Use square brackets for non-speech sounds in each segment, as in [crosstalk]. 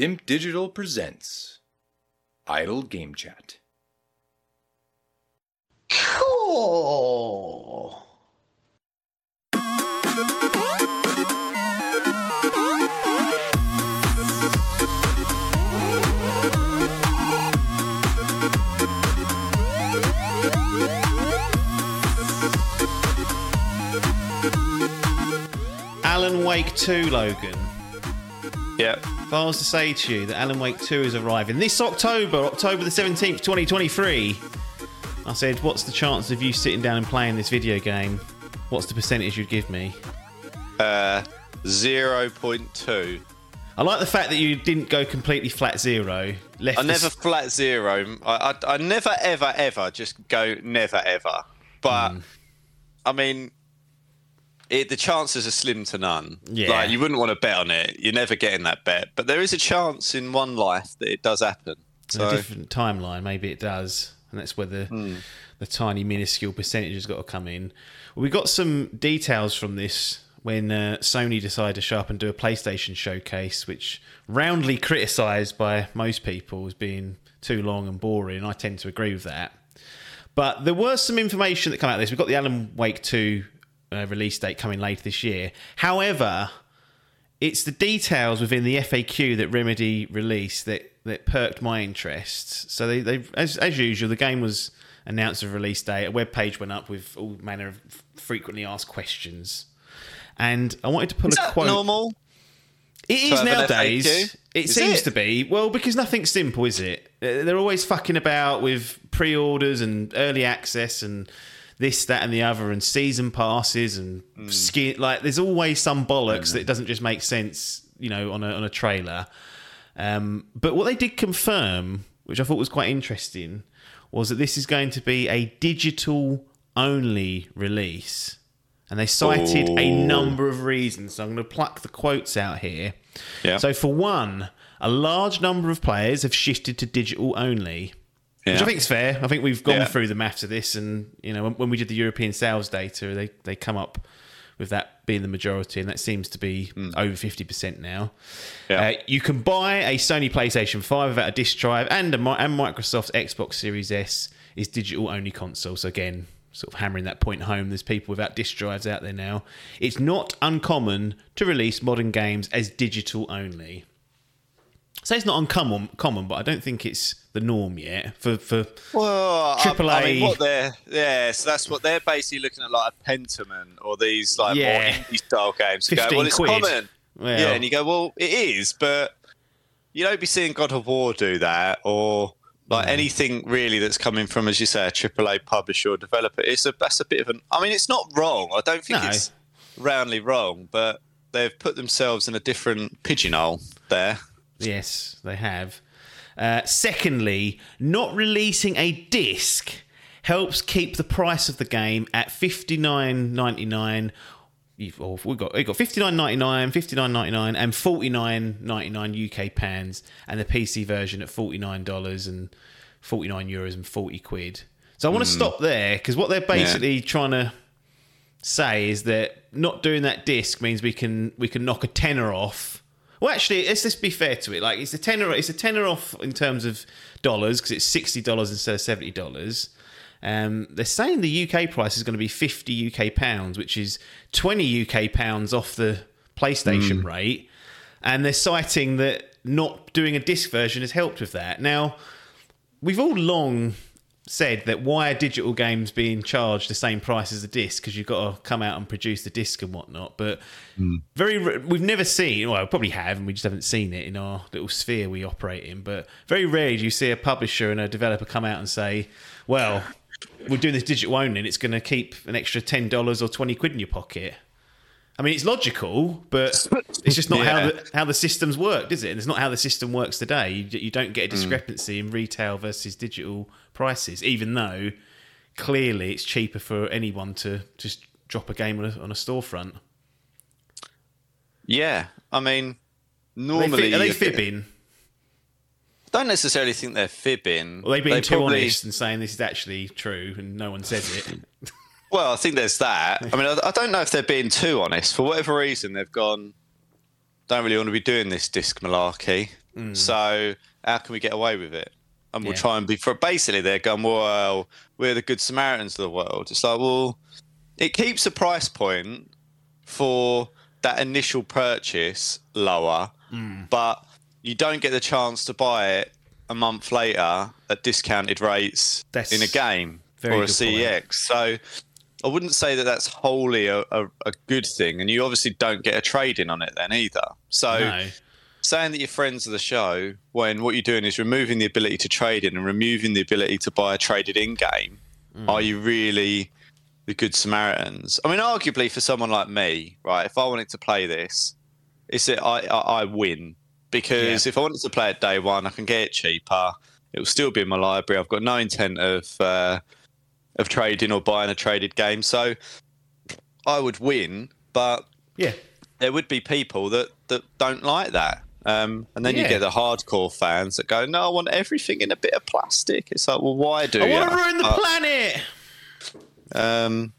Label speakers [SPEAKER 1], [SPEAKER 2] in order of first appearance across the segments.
[SPEAKER 1] Dimp Digital presents Idle Game Chat.
[SPEAKER 2] Cool.
[SPEAKER 3] Alan Wake 2, Logan.
[SPEAKER 4] Yeah.
[SPEAKER 3] If I was to say to you that Alan Wake 2 is arriving this October, October the 17th, 2023, I said, what's the chance of you sitting down and playing this video game? What's the percentage you'd give me?
[SPEAKER 4] Uh, 0.2.
[SPEAKER 3] I like the fact that you didn't go completely flat zero. Left
[SPEAKER 4] I never flat zero. I, I, I never, ever, ever just go never, ever. But, I mean, it, the chances are slim to none.
[SPEAKER 3] Yeah.
[SPEAKER 4] Like, you wouldn't want to bet on it. You're never getting that bet. But there is a chance in one life that it does happen.
[SPEAKER 3] in
[SPEAKER 4] So,
[SPEAKER 3] a different timeline. Maybe it does, and that's where the the tiny minuscule percentage has got to come in. Well, we got some details from this when uh, Sony decided to show up and do a PlayStation showcase, which roundly criticised by most people as being too long and boring. I tend to agree with that. But there was some information that came out of this. We've got the Alan Wake 2 uh, release date coming later this year. However, it's the details within the FAQ that Remedy released that, that perked my interest. So they, they as, as usual, the game was announced a release date. A web page went up with all manner of frequently asked questions. And I wanted to pull
[SPEAKER 4] is
[SPEAKER 3] a
[SPEAKER 4] that
[SPEAKER 3] quote.
[SPEAKER 4] normal?
[SPEAKER 3] It is nowadays.
[SPEAKER 4] FAQ?
[SPEAKER 3] It
[SPEAKER 4] Is
[SPEAKER 3] seems
[SPEAKER 4] it?
[SPEAKER 3] to be. Well, because nothing's simple, is it? They're always fucking about with pre-orders and early access and this, that, and the other, and season passes and
[SPEAKER 4] Hmm.
[SPEAKER 3] skin. Like, there's always some bollocks that doesn't just make sense, you know, on a on a trailer. Um, but what they did confirm, which I thought was quite interesting, was that this is going to be a digital only release. And they cited a number of reasons. So I'm going to pluck the quotes out here.
[SPEAKER 4] Yeah.
[SPEAKER 3] So, for one, a large number of players have shifted to digital only, which I think is fair. I think we've gone
[SPEAKER 4] Yeah.
[SPEAKER 3] through the maths of this, and you know, when, when we did the European sales data, they they come up with that being the majority, and that seems to be over fifty percent now.
[SPEAKER 4] Yeah.
[SPEAKER 3] Uh, you can buy a Sony PlayStation Five without a disc drive, and a, and Microsoft's Xbox Series S is digital only console. So again. Sort of hammering that point home. There's people without disc drives out there now. It's not uncommon to release modern games as digital only. So it's not uncommon, common, but I don't think it's the norm yet for for
[SPEAKER 4] Well,
[SPEAKER 3] Triple
[SPEAKER 4] I, I mean, what they're yeah, so that's what they're basically looking at, like a Pentiment or these like
[SPEAKER 3] Yeah.
[SPEAKER 4] more indie style games. You go, well, it's
[SPEAKER 3] quid.
[SPEAKER 4] common,
[SPEAKER 3] Well.
[SPEAKER 4] yeah, and you go, well, it is, but you don't be seeing God of War do that or like anything really that's coming from, as you say, a AAA publisher or developer. It's a that's a bit of an. I mean, it's not wrong. I don't think
[SPEAKER 3] No.
[SPEAKER 4] it's roundly wrong, but they've put themselves in a different pigeonhole there.
[SPEAKER 3] Yes, they have. Uh, secondly, not releasing a disc helps keep the price of the game at fifty nine ninety nine. Or we got we got fifty nine ninety nine, fifty nine ninety nine, and forty nine ninety nine UK pounds, and the PC version at forty nine dollars and forty nine euros and forty quid. So I want to stop there because what they're basically trying to say is that not doing that disc means we can we can knock a tenner off. Well, actually, let's just be fair to it. Like it's a tenner, it's a tenner off in terms of dollars because it's sixty dollars instead of seventy dollars. Um, they're saying the UK price is going to be fifty UK pounds, which is twenty UK pounds off the PlayStation rate, and they're citing that not doing a disc version has helped with that. Now, we've all long said that why are digital games being charged the same price as a disc? Because you've got to come out and produce the disc and whatnot but hmm. very we've never seen well probably have and we just haven't seen it in our little sphere we operate in but very rarely do you see a publisher and a developer come out and say well we're doing this digital only and it's going to keep an extra $10 or 20 quid in your pocket. I mean, it's logical, but [laughs] it's just not how the how the systems worked, is it? And it's not how the system works today. You, you don't get a hmm. discrepancy in retail versus digital prices, even though clearly it's cheaper for anyone to just drop a game on a, on a storefront.
[SPEAKER 4] Yeah, I mean,
[SPEAKER 3] Are they,
[SPEAKER 4] normally
[SPEAKER 3] fi- are they fibbing?
[SPEAKER 4] don't necessarily think they're fibbing.
[SPEAKER 3] Or are they being
[SPEAKER 4] They
[SPEAKER 3] too
[SPEAKER 4] probably-
[SPEAKER 3] honest and saying this is actually true and no one says it? [laughs]
[SPEAKER 4] Well, I think there's that. I mean, I, I don't know if they're being too honest. For whatever reason, they've gone. Don't really want to be doing this disc malarkey. Hmm. So how can we get away with it? And we'll
[SPEAKER 3] Yeah.
[SPEAKER 4] try and be for basically they're going, well, we're the good Samaritans of the world. It's like, well, it keeps the price point for that initial purchase lower,
[SPEAKER 3] Hmm.
[SPEAKER 4] but you don't get the chance to buy it a month later at discounted rates
[SPEAKER 3] That's
[SPEAKER 4] in a game or a
[SPEAKER 3] good point.
[SPEAKER 4] CEX. So I wouldn't say that that's wholly a, a, a good thing, and you obviously don't get a trade in on it then either. So
[SPEAKER 3] No.
[SPEAKER 4] Saying that you're friends of the show when what you're doing is removing the ability to trade in and removing the ability to buy a traded in game,
[SPEAKER 3] Mm.
[SPEAKER 4] are you really the good Samaritans? I mean, arguably for someone like me, right? If I wanted to play this, it's that I, I, I win because
[SPEAKER 3] Yeah.
[SPEAKER 4] if I wanted to play it day one, I can get it cheaper. It will still be in my library. I've got no intent of uh, of trading or buying a traded game, so I would win. But
[SPEAKER 3] Yeah.
[SPEAKER 4] there would be people that that don't like that. Um, and then you get the hardcore fans that go, "No, I want everything in a bit of plastic." It's like, well, why do
[SPEAKER 3] I
[SPEAKER 4] you?
[SPEAKER 3] want to ruin the
[SPEAKER 4] Uh,
[SPEAKER 3] planet.
[SPEAKER 4] um,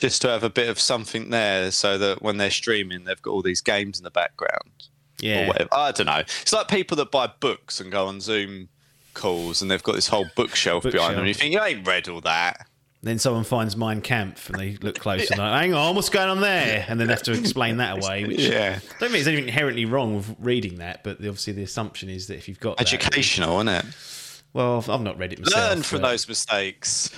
[SPEAKER 4] just to have a bit of something there, so that when they're streaming, they've got all these games in the background or
[SPEAKER 3] Yeah.
[SPEAKER 4] whatever. I don't know. It's like people that buy books and go on Zoom calls, and they've got this whole bookshelf, behind them.
[SPEAKER 3] Bookshelf.
[SPEAKER 4] You think you ain't read all that?
[SPEAKER 3] Then someone finds Mein Kampf and they look close and like, hang on, what's going on there? And then they have to explain that away. Which
[SPEAKER 4] Yeah.
[SPEAKER 3] I don't think there's anything inherently wrong with reading that, but the, obviously the assumption is that if you've got
[SPEAKER 4] Educational, isn't it?
[SPEAKER 3] well, I've not read it myself.
[SPEAKER 4] Learn from those mistakes.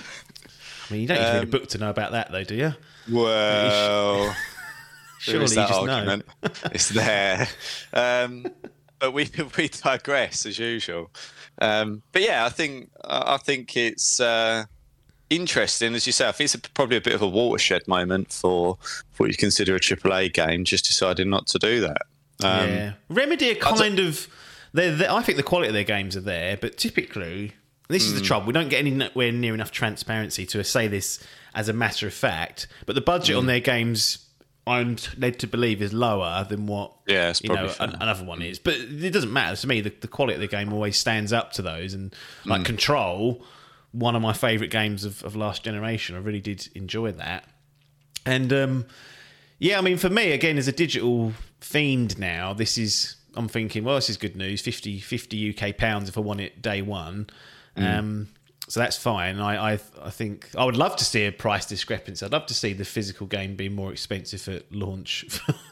[SPEAKER 3] I mean, you don't need to read a
[SPEAKER 4] Um,
[SPEAKER 3] book to know about that, though, do you?
[SPEAKER 4] Well. [laughs]
[SPEAKER 3] Surely you
[SPEAKER 4] that
[SPEAKER 3] just know. [laughs]
[SPEAKER 4] it's there. Um, but we [laughs] we digress as usual. Um, but yeah, I think I think it's uh, interesting, as you say. I think it's a, probably a bit of a watershed moment for, for what you consider a AAA game, just deciding not to do that. Um,
[SPEAKER 3] yeah. Remedy are kind of. They're, they're- I think the quality of their games are there, but typically, this
[SPEAKER 4] Hmm.
[SPEAKER 3] is the trouble. We don't get anywhere near enough transparency to say this as a matter of fact. But the budget
[SPEAKER 4] Hmm.
[SPEAKER 3] on their games, I'm led to believe, is lower than what
[SPEAKER 4] Yeah,
[SPEAKER 3] you know
[SPEAKER 4] fair.
[SPEAKER 3] another one is. But it doesn't matter to me. The, the quality of the game always stands up to those. And
[SPEAKER 4] Hmm.
[SPEAKER 3] like Control, one of my favourite games of, of last generation. I really did enjoy that. And um, yeah, I mean, for me, again, as a digital fiend now, this is, I'm thinking, well, this is good news 50, 50 UK pounds if I want it day one. Um, so that's fine. I, I, I think I would love to see a price discrepancy. I'd love to see the physical game be more expensive at launch [laughs]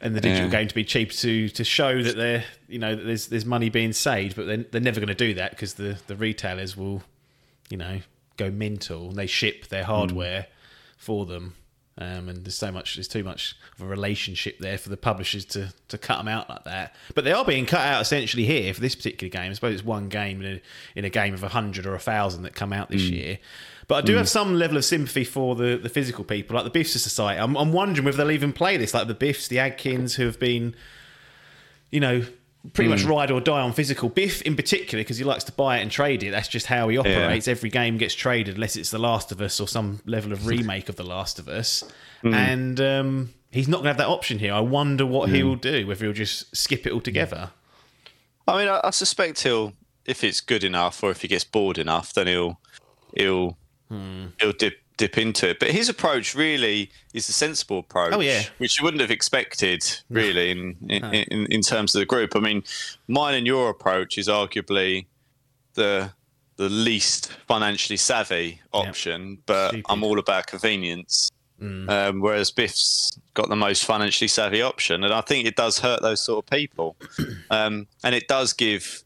[SPEAKER 3] and the digital
[SPEAKER 4] Yeah.
[SPEAKER 3] game to be cheap to to show that they're you know that there's there's money being saved. But they're, they're never going to do that because the the retailers will you know go mental. And they ship their hmm. hardware for them, um, and there's so much, there's too much of a relationship there for the publishers to to cut them out like that. But they are being cut out essentially here for this particular game. I suppose it's one game in a, in a game of a hundred or a thousand that come out this hmm. year. But I do hmm. have some level of sympathy for the, the physical people, like the Biffs of Society. I'm, I'm wondering whether they'll even play this, like the Biffs, the Adkins, who have been you know, pretty much ride or die on physical. Biff, in particular, because he likes to buy it and trade it. That's just how he operates. Every game gets traded, unless it's The Last of Us or some level of [laughs] remake of The Last of Us. And um, he's not going to have that option here. I wonder what he will do. Whether he'll just skip it altogether.
[SPEAKER 4] I mean, I, I suspect he'll, if it's good enough, or if he gets bored enough, then he'll he'll
[SPEAKER 3] Hmm.
[SPEAKER 4] he'll dip dip into it. But his approach really is a sensible approach.
[SPEAKER 3] Oh, yeah.
[SPEAKER 4] which you wouldn't have expected really in in, in in terms of the group. I mean, mine and your approach is arguably the the least financially savvy option, but
[SPEAKER 3] Stupid.
[SPEAKER 4] I'm all about convenience. Um, whereas Biff's got the most financially savvy option, and I think it does hurt those sort of people, [clears throat] um, and it does give,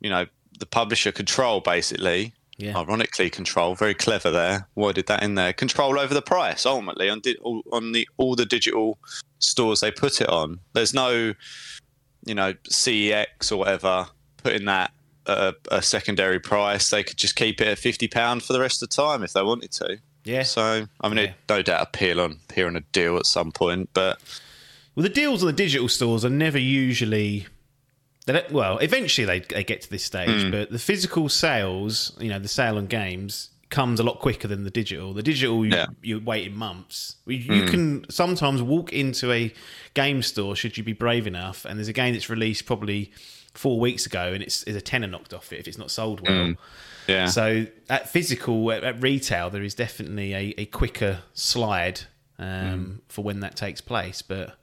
[SPEAKER 4] you know, the publisher control basically.
[SPEAKER 3] Yeah.
[SPEAKER 4] Ironically, control. Very clever there. Why did that in there? Control over the price ultimately on di- all- on the all the digital stores they put it on. There's no, you know, CEX or whatever putting that at a, a secondary price. They could just keep it at fifty pound for the rest of the time if they wanted to.
[SPEAKER 3] Yeah.
[SPEAKER 4] So I mean,
[SPEAKER 3] Yeah.
[SPEAKER 4] it no doubt appeal on here on a deal at some point, but
[SPEAKER 3] Well, the deals on the digital stores are never usually. They well, eventually they, they get to this stage, hmm. but the physical sales, you know, the sale on games comes a lot quicker than the digital. The digital, you,
[SPEAKER 4] Yeah.
[SPEAKER 3] you wait in months. You, you hmm. can sometimes walk into a game store, should you be brave enough, and there's a game that's released probably four weeks ago, and it's, there's a tenner knocked off it if it's not sold well. Hmm.
[SPEAKER 4] yeah.
[SPEAKER 3] So at physical, at, at retail, there is definitely a, a quicker slide um, for when that takes place. But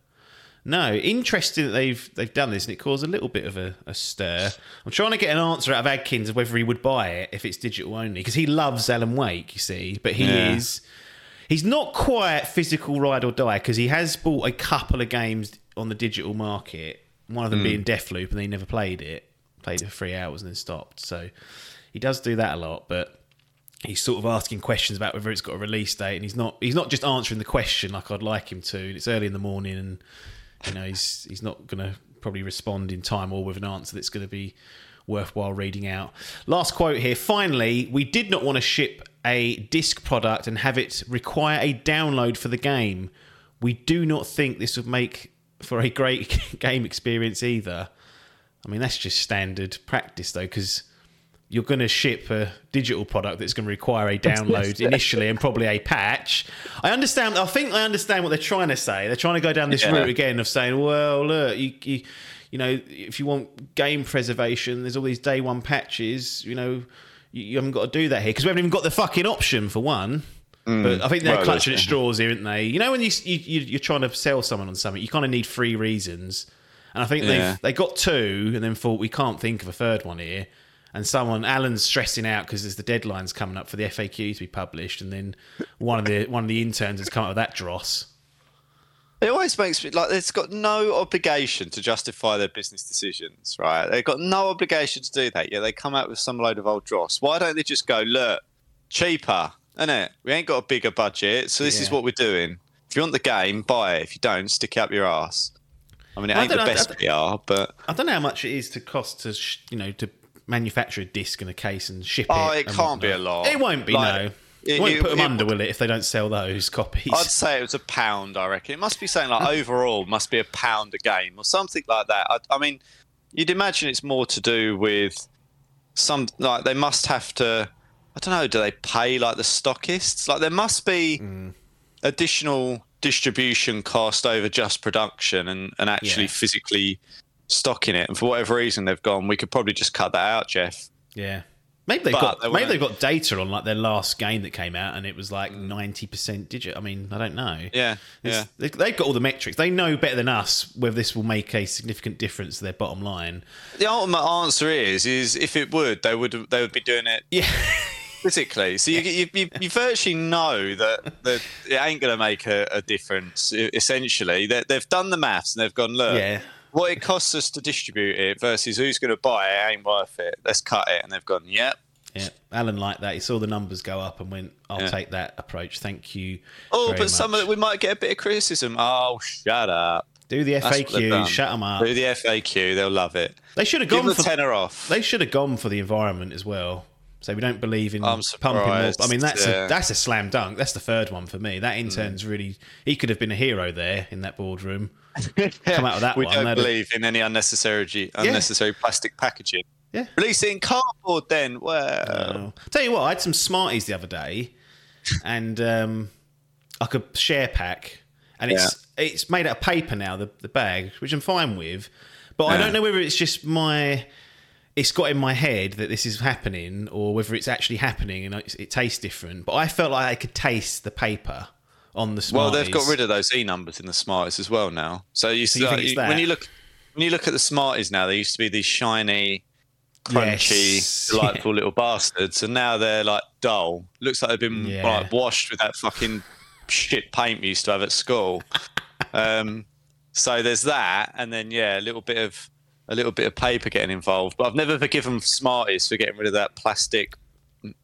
[SPEAKER 3] No, interesting that they've they've done this, and it caused a little bit of a, a stir. I'm trying to get an answer out of Adkins of whether he would buy it if it's digital only, because he loves Alan Wake, you see, but he
[SPEAKER 4] Yeah.
[SPEAKER 3] is he's not quite physical ride or die because he has bought a couple of games on the digital market. One of them hmm. being Deathloop, and he never played it. Played it for three hours and then stopped. So he does do that a lot, but he's sort of asking questions about whether it's got a release date, and he's not he's not just answering the question like I'd like him to. And it's early in the morning, and you know he's he's not going to probably respond in time or with an answer that's going to be worthwhile reading out. Last quote here. Finally, we did not want to ship a disc product and have it require a download for the game. We do not think this would make for a great [laughs] game experience either. I mean, that's just standard practice though, because you're going to ship a digital product that's going to require a [laughs] download initially and probably a patch. I understand. I think I understand what they're trying to say. They're trying to go down this
[SPEAKER 4] Yeah.
[SPEAKER 3] route again of saying, well, look, you, you, you know, if you want game preservation, there's all these day one patches. You know, you, you haven't got to do that here because we haven't even got the fucking option for one. Mm. But I think they're
[SPEAKER 4] Well,
[SPEAKER 3] clutching at straws here, aren't they? You know, when you, you you- you're trying to sell someone on something, you kind of need three reasons. And I think
[SPEAKER 4] Yeah.
[SPEAKER 3] they they got two, and then thought we can't think of a third one here. And someone, Alan's stressing out because there's the deadlines coming up for the FAQ to be published, and then one of the one of the interns has come up with that dross.
[SPEAKER 4] It always makes me like it's got no obligation to justify their business decisions, right? They've got no obligation to do that. Yet they come out with some load of old dross. Why don't they just go, look, cheaper, innit? We ain't got a bigger budget, so this is what we're doing. If you want the game, buy it. If you don't, stick it up your ass. I mean, it
[SPEAKER 3] I
[SPEAKER 4] ain't the
[SPEAKER 3] know,
[SPEAKER 4] best PR, but
[SPEAKER 3] I don't know how much it is to cost to sh- you know to manufacture a disc and a case and ship
[SPEAKER 4] Oh,
[SPEAKER 3] it.
[SPEAKER 4] it can't be a lot.
[SPEAKER 3] It won't be
[SPEAKER 4] Like,
[SPEAKER 3] no.
[SPEAKER 4] it-
[SPEAKER 3] It, won't put them under, will it? If they don't sell those copies.
[SPEAKER 4] I'd say it was a pound. I reckon it must be something like [laughs] overall must be a pound a game or something like that. I, I mean, you'd imagine it's more to do with some like they must have to. I don't know. Do they pay like the stockists? Like there must be mm. additional distribution cost over just production and and actually
[SPEAKER 3] Yeah.
[SPEAKER 4] physically stocking it. And for whatever reason, they've gone. We could probably just cut that out, Jeff.
[SPEAKER 3] Yeah. Maybe they've
[SPEAKER 4] But
[SPEAKER 3] got
[SPEAKER 4] they
[SPEAKER 3] maybe they've got data on like their last game that came out and it was like ninety percent digit. I mean, I don't know.
[SPEAKER 4] Yeah,
[SPEAKER 3] It's-
[SPEAKER 4] yeah.
[SPEAKER 3] they- They've got all the metrics. They know better than us whether this will make a significant difference to their bottom line.
[SPEAKER 4] The ultimate answer is is if it would, they would they would be doing it
[SPEAKER 3] Yeah.
[SPEAKER 4] physically. So you, [laughs] you, you, you virtually know that, that it ain't going to make a, a difference. Essentially, they, they've done the maths and they've gone, look,
[SPEAKER 3] Yeah.
[SPEAKER 4] What it costs us to distribute it versus who's going to buy it ain't worth it. Let's cut it. And they've gone, yep.
[SPEAKER 3] Yeah. Alan liked that. He saw the numbers go up and went, I'll
[SPEAKER 4] Yeah.
[SPEAKER 3] take that approach. Thank you.
[SPEAKER 4] Oh, but some of it, we might get a bit of criticism. Oh, shut up.
[SPEAKER 3] Do the
[SPEAKER 4] That's what they've
[SPEAKER 3] FAQ, shut them up.
[SPEAKER 4] Do the FAQ, they'll love it.
[SPEAKER 3] They should have gone
[SPEAKER 4] them
[SPEAKER 3] for
[SPEAKER 4] tenner off.
[SPEAKER 3] They should have gone for the environment as well. So we don't believe in pumping more. I mean, that's
[SPEAKER 4] yeah.
[SPEAKER 3] a that's a slam dunk. That's the third one for me. That intern's hmm. really he could have been a hero there in that boardroom. [laughs] Come out of that
[SPEAKER 4] we
[SPEAKER 3] one,
[SPEAKER 4] don't believe in any unnecessary unnecessary plastic packaging.
[SPEAKER 3] Yeah.
[SPEAKER 4] Release it in cardboard then. Well,
[SPEAKER 3] Oh. Tell you what, I had some Smarties the other day, and um, like a share pack, and it's it's made out of paper now. The the bag, which I'm fine with, but I don't know whether it's just my it's got in my head that this is happening, or whether it's actually happening and it, it tastes different. But I felt like I could taste the paper on the Smarties.
[SPEAKER 4] Well, they've got rid of those E numbers in the Smarties as well now. So you,
[SPEAKER 3] you
[SPEAKER 4] see, like, you- when you look when you look at the Smarties now, they used to be these shiny, crunchy,
[SPEAKER 3] Yes. [laughs]
[SPEAKER 4] delightful little bastards, and now they're like dull. Looks like they've been
[SPEAKER 3] Yeah.
[SPEAKER 4] like washed with that fucking shit paint we used to have at school. [laughs] um, so there's that, and then yeah, a little bit of a little bit of paper getting involved. But I've never forgiven Smarties for getting rid of that plastic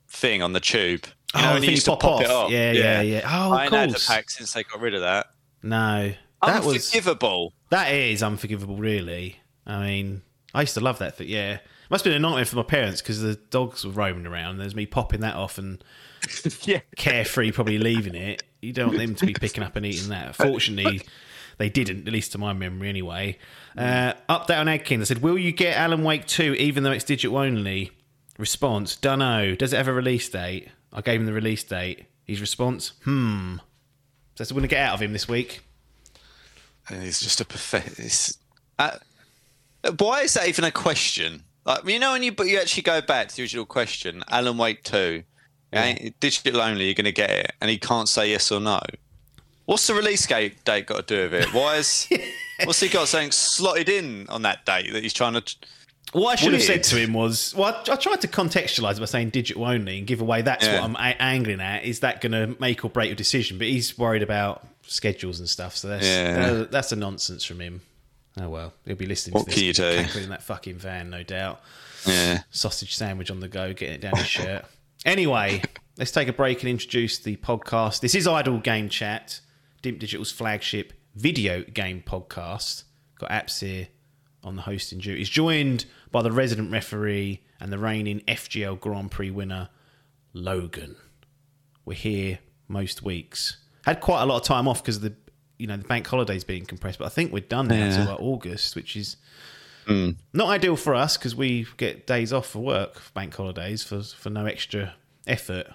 [SPEAKER 4] thing on the tube. You
[SPEAKER 3] Oh,
[SPEAKER 4] you used to
[SPEAKER 3] pop
[SPEAKER 4] pop it
[SPEAKER 3] off.
[SPEAKER 4] off.
[SPEAKER 3] Yeah, yeah, yeah. Oh,
[SPEAKER 4] I
[SPEAKER 3] of
[SPEAKER 4] ain't had the pack since they got rid of that.
[SPEAKER 3] No, that was
[SPEAKER 4] Unforgivable.
[SPEAKER 3] That is unforgivable, really. I mean, I used to love that. Thing. Yeah, must have been a nightmare for my parents because the dogs were roaming around. There's me popping that off and [laughs]
[SPEAKER 4] yeah.
[SPEAKER 3] carefree, probably leaving it. You don't want them to be picking up and eating that. [laughs] Fortunately, they didn't, at least to my memory, anyway. Uh, update on Adkins. I said, "Will you get Alan Wake 2 even though it's digital only?" Response: Dunno. Does it have a release date? I gave him the release date. His response: Hmm. So that's what we're gonna get out of him this week.
[SPEAKER 4] And it's just a perfect. Uh, why is that even a question? Like you know, when you but you actually go back to the original question, Alan Wake two, ain't digital only, you're going to get it, and he can't say yes or no. What's the release date, date got to do with it? Why is [laughs] What's he got saying slotted in on that date that he's trying to?
[SPEAKER 3] What I should have said to him was, well, I, I tried to contextualise by saying digital only and give away that's
[SPEAKER 4] Yeah.
[SPEAKER 3] what I'm a- angling at. Is that going to make or break your decision? But he's worried about schedules and stuff, so that's
[SPEAKER 4] Yeah.
[SPEAKER 3] that- that's a nonsense from him. Oh well, he'll be listening
[SPEAKER 4] What
[SPEAKER 3] to this.
[SPEAKER 4] can you do?
[SPEAKER 3] cackling in that fucking van, no doubt.
[SPEAKER 4] Yeah.
[SPEAKER 3] Sausage sandwich on the go, getting it down his shirt. Anyway, [laughs] let's take a break and introduce the podcast. This is Idle Game Chat, Dimp Digital's flagship video game podcast. Got apps here on the hosting duties. Joined by the resident referee and the reigning FGL Grand Prix winner, Logan. We're here most weeks. Had quite a lot of time off because the you know the bank holidays being compressed, but I think we're done now
[SPEAKER 4] Yeah.
[SPEAKER 3] until like August, which is hmm. not ideal for us because we get days off for work, for bank holidays for for no extra effort.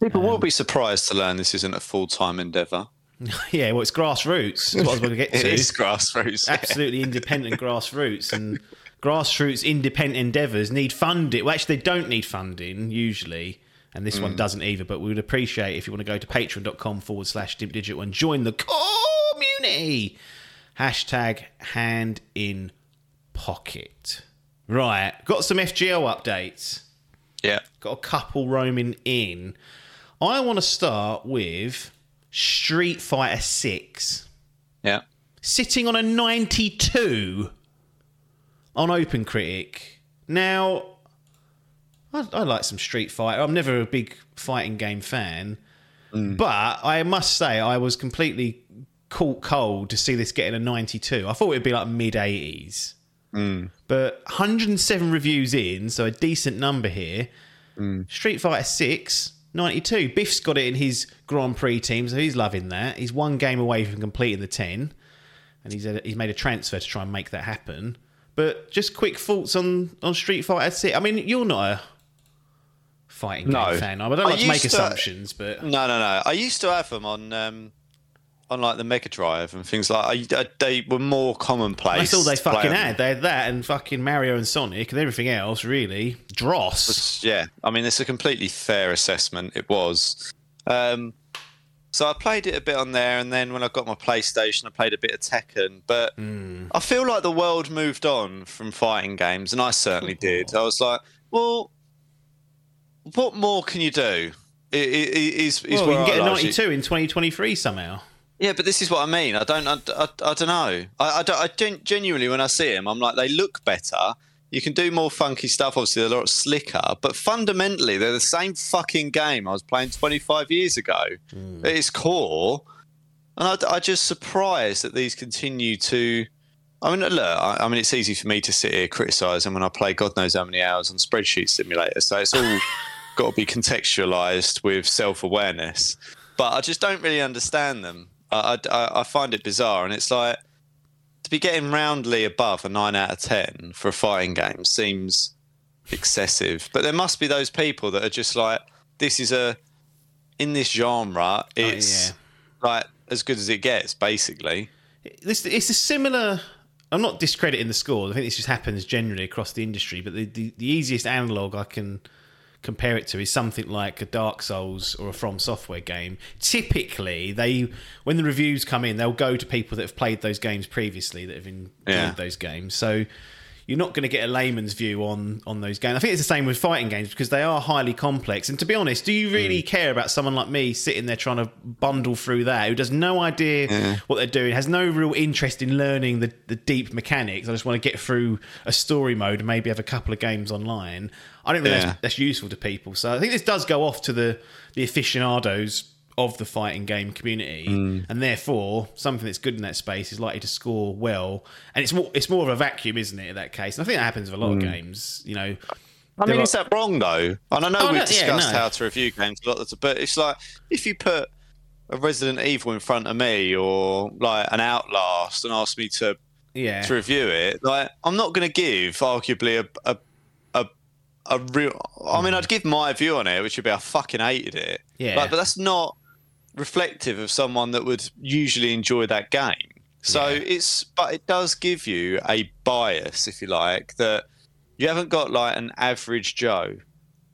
[SPEAKER 4] People will um, be surprised to learn this isn't a full time endeavour. [laughs]
[SPEAKER 3] yeah, well, it's grassroots. That's what I was going to get [laughs] to.
[SPEAKER 4] is grassroots.
[SPEAKER 3] absolutely independent grassroots and grassroots independent endeavours need funding. Well, actually, they don't need funding usually, and this one mm. doesn't either. But we would appreciate if you want to go to patreon.com forward slash dimp digital and join the community. Hashtag hand in pocket. Right, got some FGL updates.
[SPEAKER 4] Yeah.
[SPEAKER 3] Got a couple roaming in. I want to start with Street Fighter 6
[SPEAKER 4] Yeah.
[SPEAKER 3] sitting on a 92 on Open Critic. Now, I, I like some Street Fighter. I'm never a big fighting game fan, mm. but I must say I was completely caught cold to see this getting a 92. I thought it'd be like mid 80s. Mm. But 107 reviews in, so a decent number here. Mm. Street Fighter 6, 92. Biff's got it in his Grand Prix team, so he's loving that. He's one game away from completing the 10, and he's, a, he's made a transfer to try and make that happen. But just quick thoughts on, on Street Fighter 6. I mean, you're not a fighting
[SPEAKER 4] No.
[SPEAKER 3] game fan. I don't
[SPEAKER 4] I
[SPEAKER 3] like to make
[SPEAKER 4] to-
[SPEAKER 3] assumptions, but
[SPEAKER 4] No, no, no. I used to have them on um, on like the Mega Drive and things like. They were more commonplace.
[SPEAKER 3] that's all they fucking had. They had that and fucking Mario and Sonic and everything else, really. Dross.
[SPEAKER 4] Yeah, I mean, it's a completely fair assessment. It was. Um, so I played it a bit on there, and then when I got my PlayStation, I played a bit of Tekken. But I feel like the world moved on from fighting games, and I certainly did. I was like, well, what more can you do? Is, is
[SPEAKER 3] Well, we
[SPEAKER 4] where
[SPEAKER 3] can get
[SPEAKER 4] I
[SPEAKER 3] a
[SPEAKER 4] largely-
[SPEAKER 3] 92 in 2023 somehow.
[SPEAKER 4] Yeah, but this is what I mean. I don't. I, I, I don't know. I, I, don't, I gen- genuinely, when I see them, I'm like, they look better. You can do more funky stuff. Obviously, they're a lot slicker, but fundamentally, they're the same fucking game I was playing 25 years ago. Hmm. At its core, and I, I just surprised that these continue to. I mean, look. I, I mean, it's easy for me to sit here criticise them when I play God knows how many hours on spreadsheet simulator. So it's all [laughs] got to be contextualised with self-awareness. But I just don't really understand them. I, I, I find it bizarre, and it's like to be getting roundly above a nine out of ten for a fighting game seems excessive. But there must be those people that are just like, this is a in this genre, oh, it's
[SPEAKER 3] yeah.
[SPEAKER 4] like as good as it gets, basically.
[SPEAKER 3] This it's a similar. I'm not discrediting the scores. I think this just happens generally across the industry. But the, the, the easiest analog I can compare it to is something like a Dark Souls or a From Software game. Typically, they when the reviews come in, they'll go to people that have played those games previously that have enjoyed
[SPEAKER 4] Yeah.
[SPEAKER 3] those games. So you're not going to get a layman's view on on those games. I think it's the same with fighting games because they are highly complex. And to be honest, do you really mm. care about someone like me sitting there trying to bundle through that who does no idea what they're doing, has no real interest in learning the, the deep mechanics? I just want to get through a story mode and maybe have a couple of games online. I don't think
[SPEAKER 4] Yeah.
[SPEAKER 3] that's, that's useful to people. So I think this does go off to the the aficionados of the fighting game community, mm. and therefore something that's good in that space is likely to score well. And it's more it's more of a vacuum, isn't it? In that case, and I think that happens with a lot of mm. games. You know,
[SPEAKER 4] I mean,
[SPEAKER 3] are-
[SPEAKER 4] is that wrong though? And I know
[SPEAKER 3] Oh,
[SPEAKER 4] we've
[SPEAKER 3] no, yeah,
[SPEAKER 4] discussed
[SPEAKER 3] no.
[SPEAKER 4] how to review games a lot, but it's like if you put a Resident Evil in front of me or like an Outlast and ask me to
[SPEAKER 3] yeah,
[SPEAKER 4] to review it, like I'm not going to give arguably a a a, a real. I mean, mm. I'd give my view on it, which would be I fucking hated it.
[SPEAKER 3] Yeah.
[SPEAKER 4] Like, but that's not reflective of someone that would usually enjoy that game. So
[SPEAKER 3] Yeah.
[SPEAKER 4] it's, but it does give you a bias, if you like, that you haven't got like an average Joe.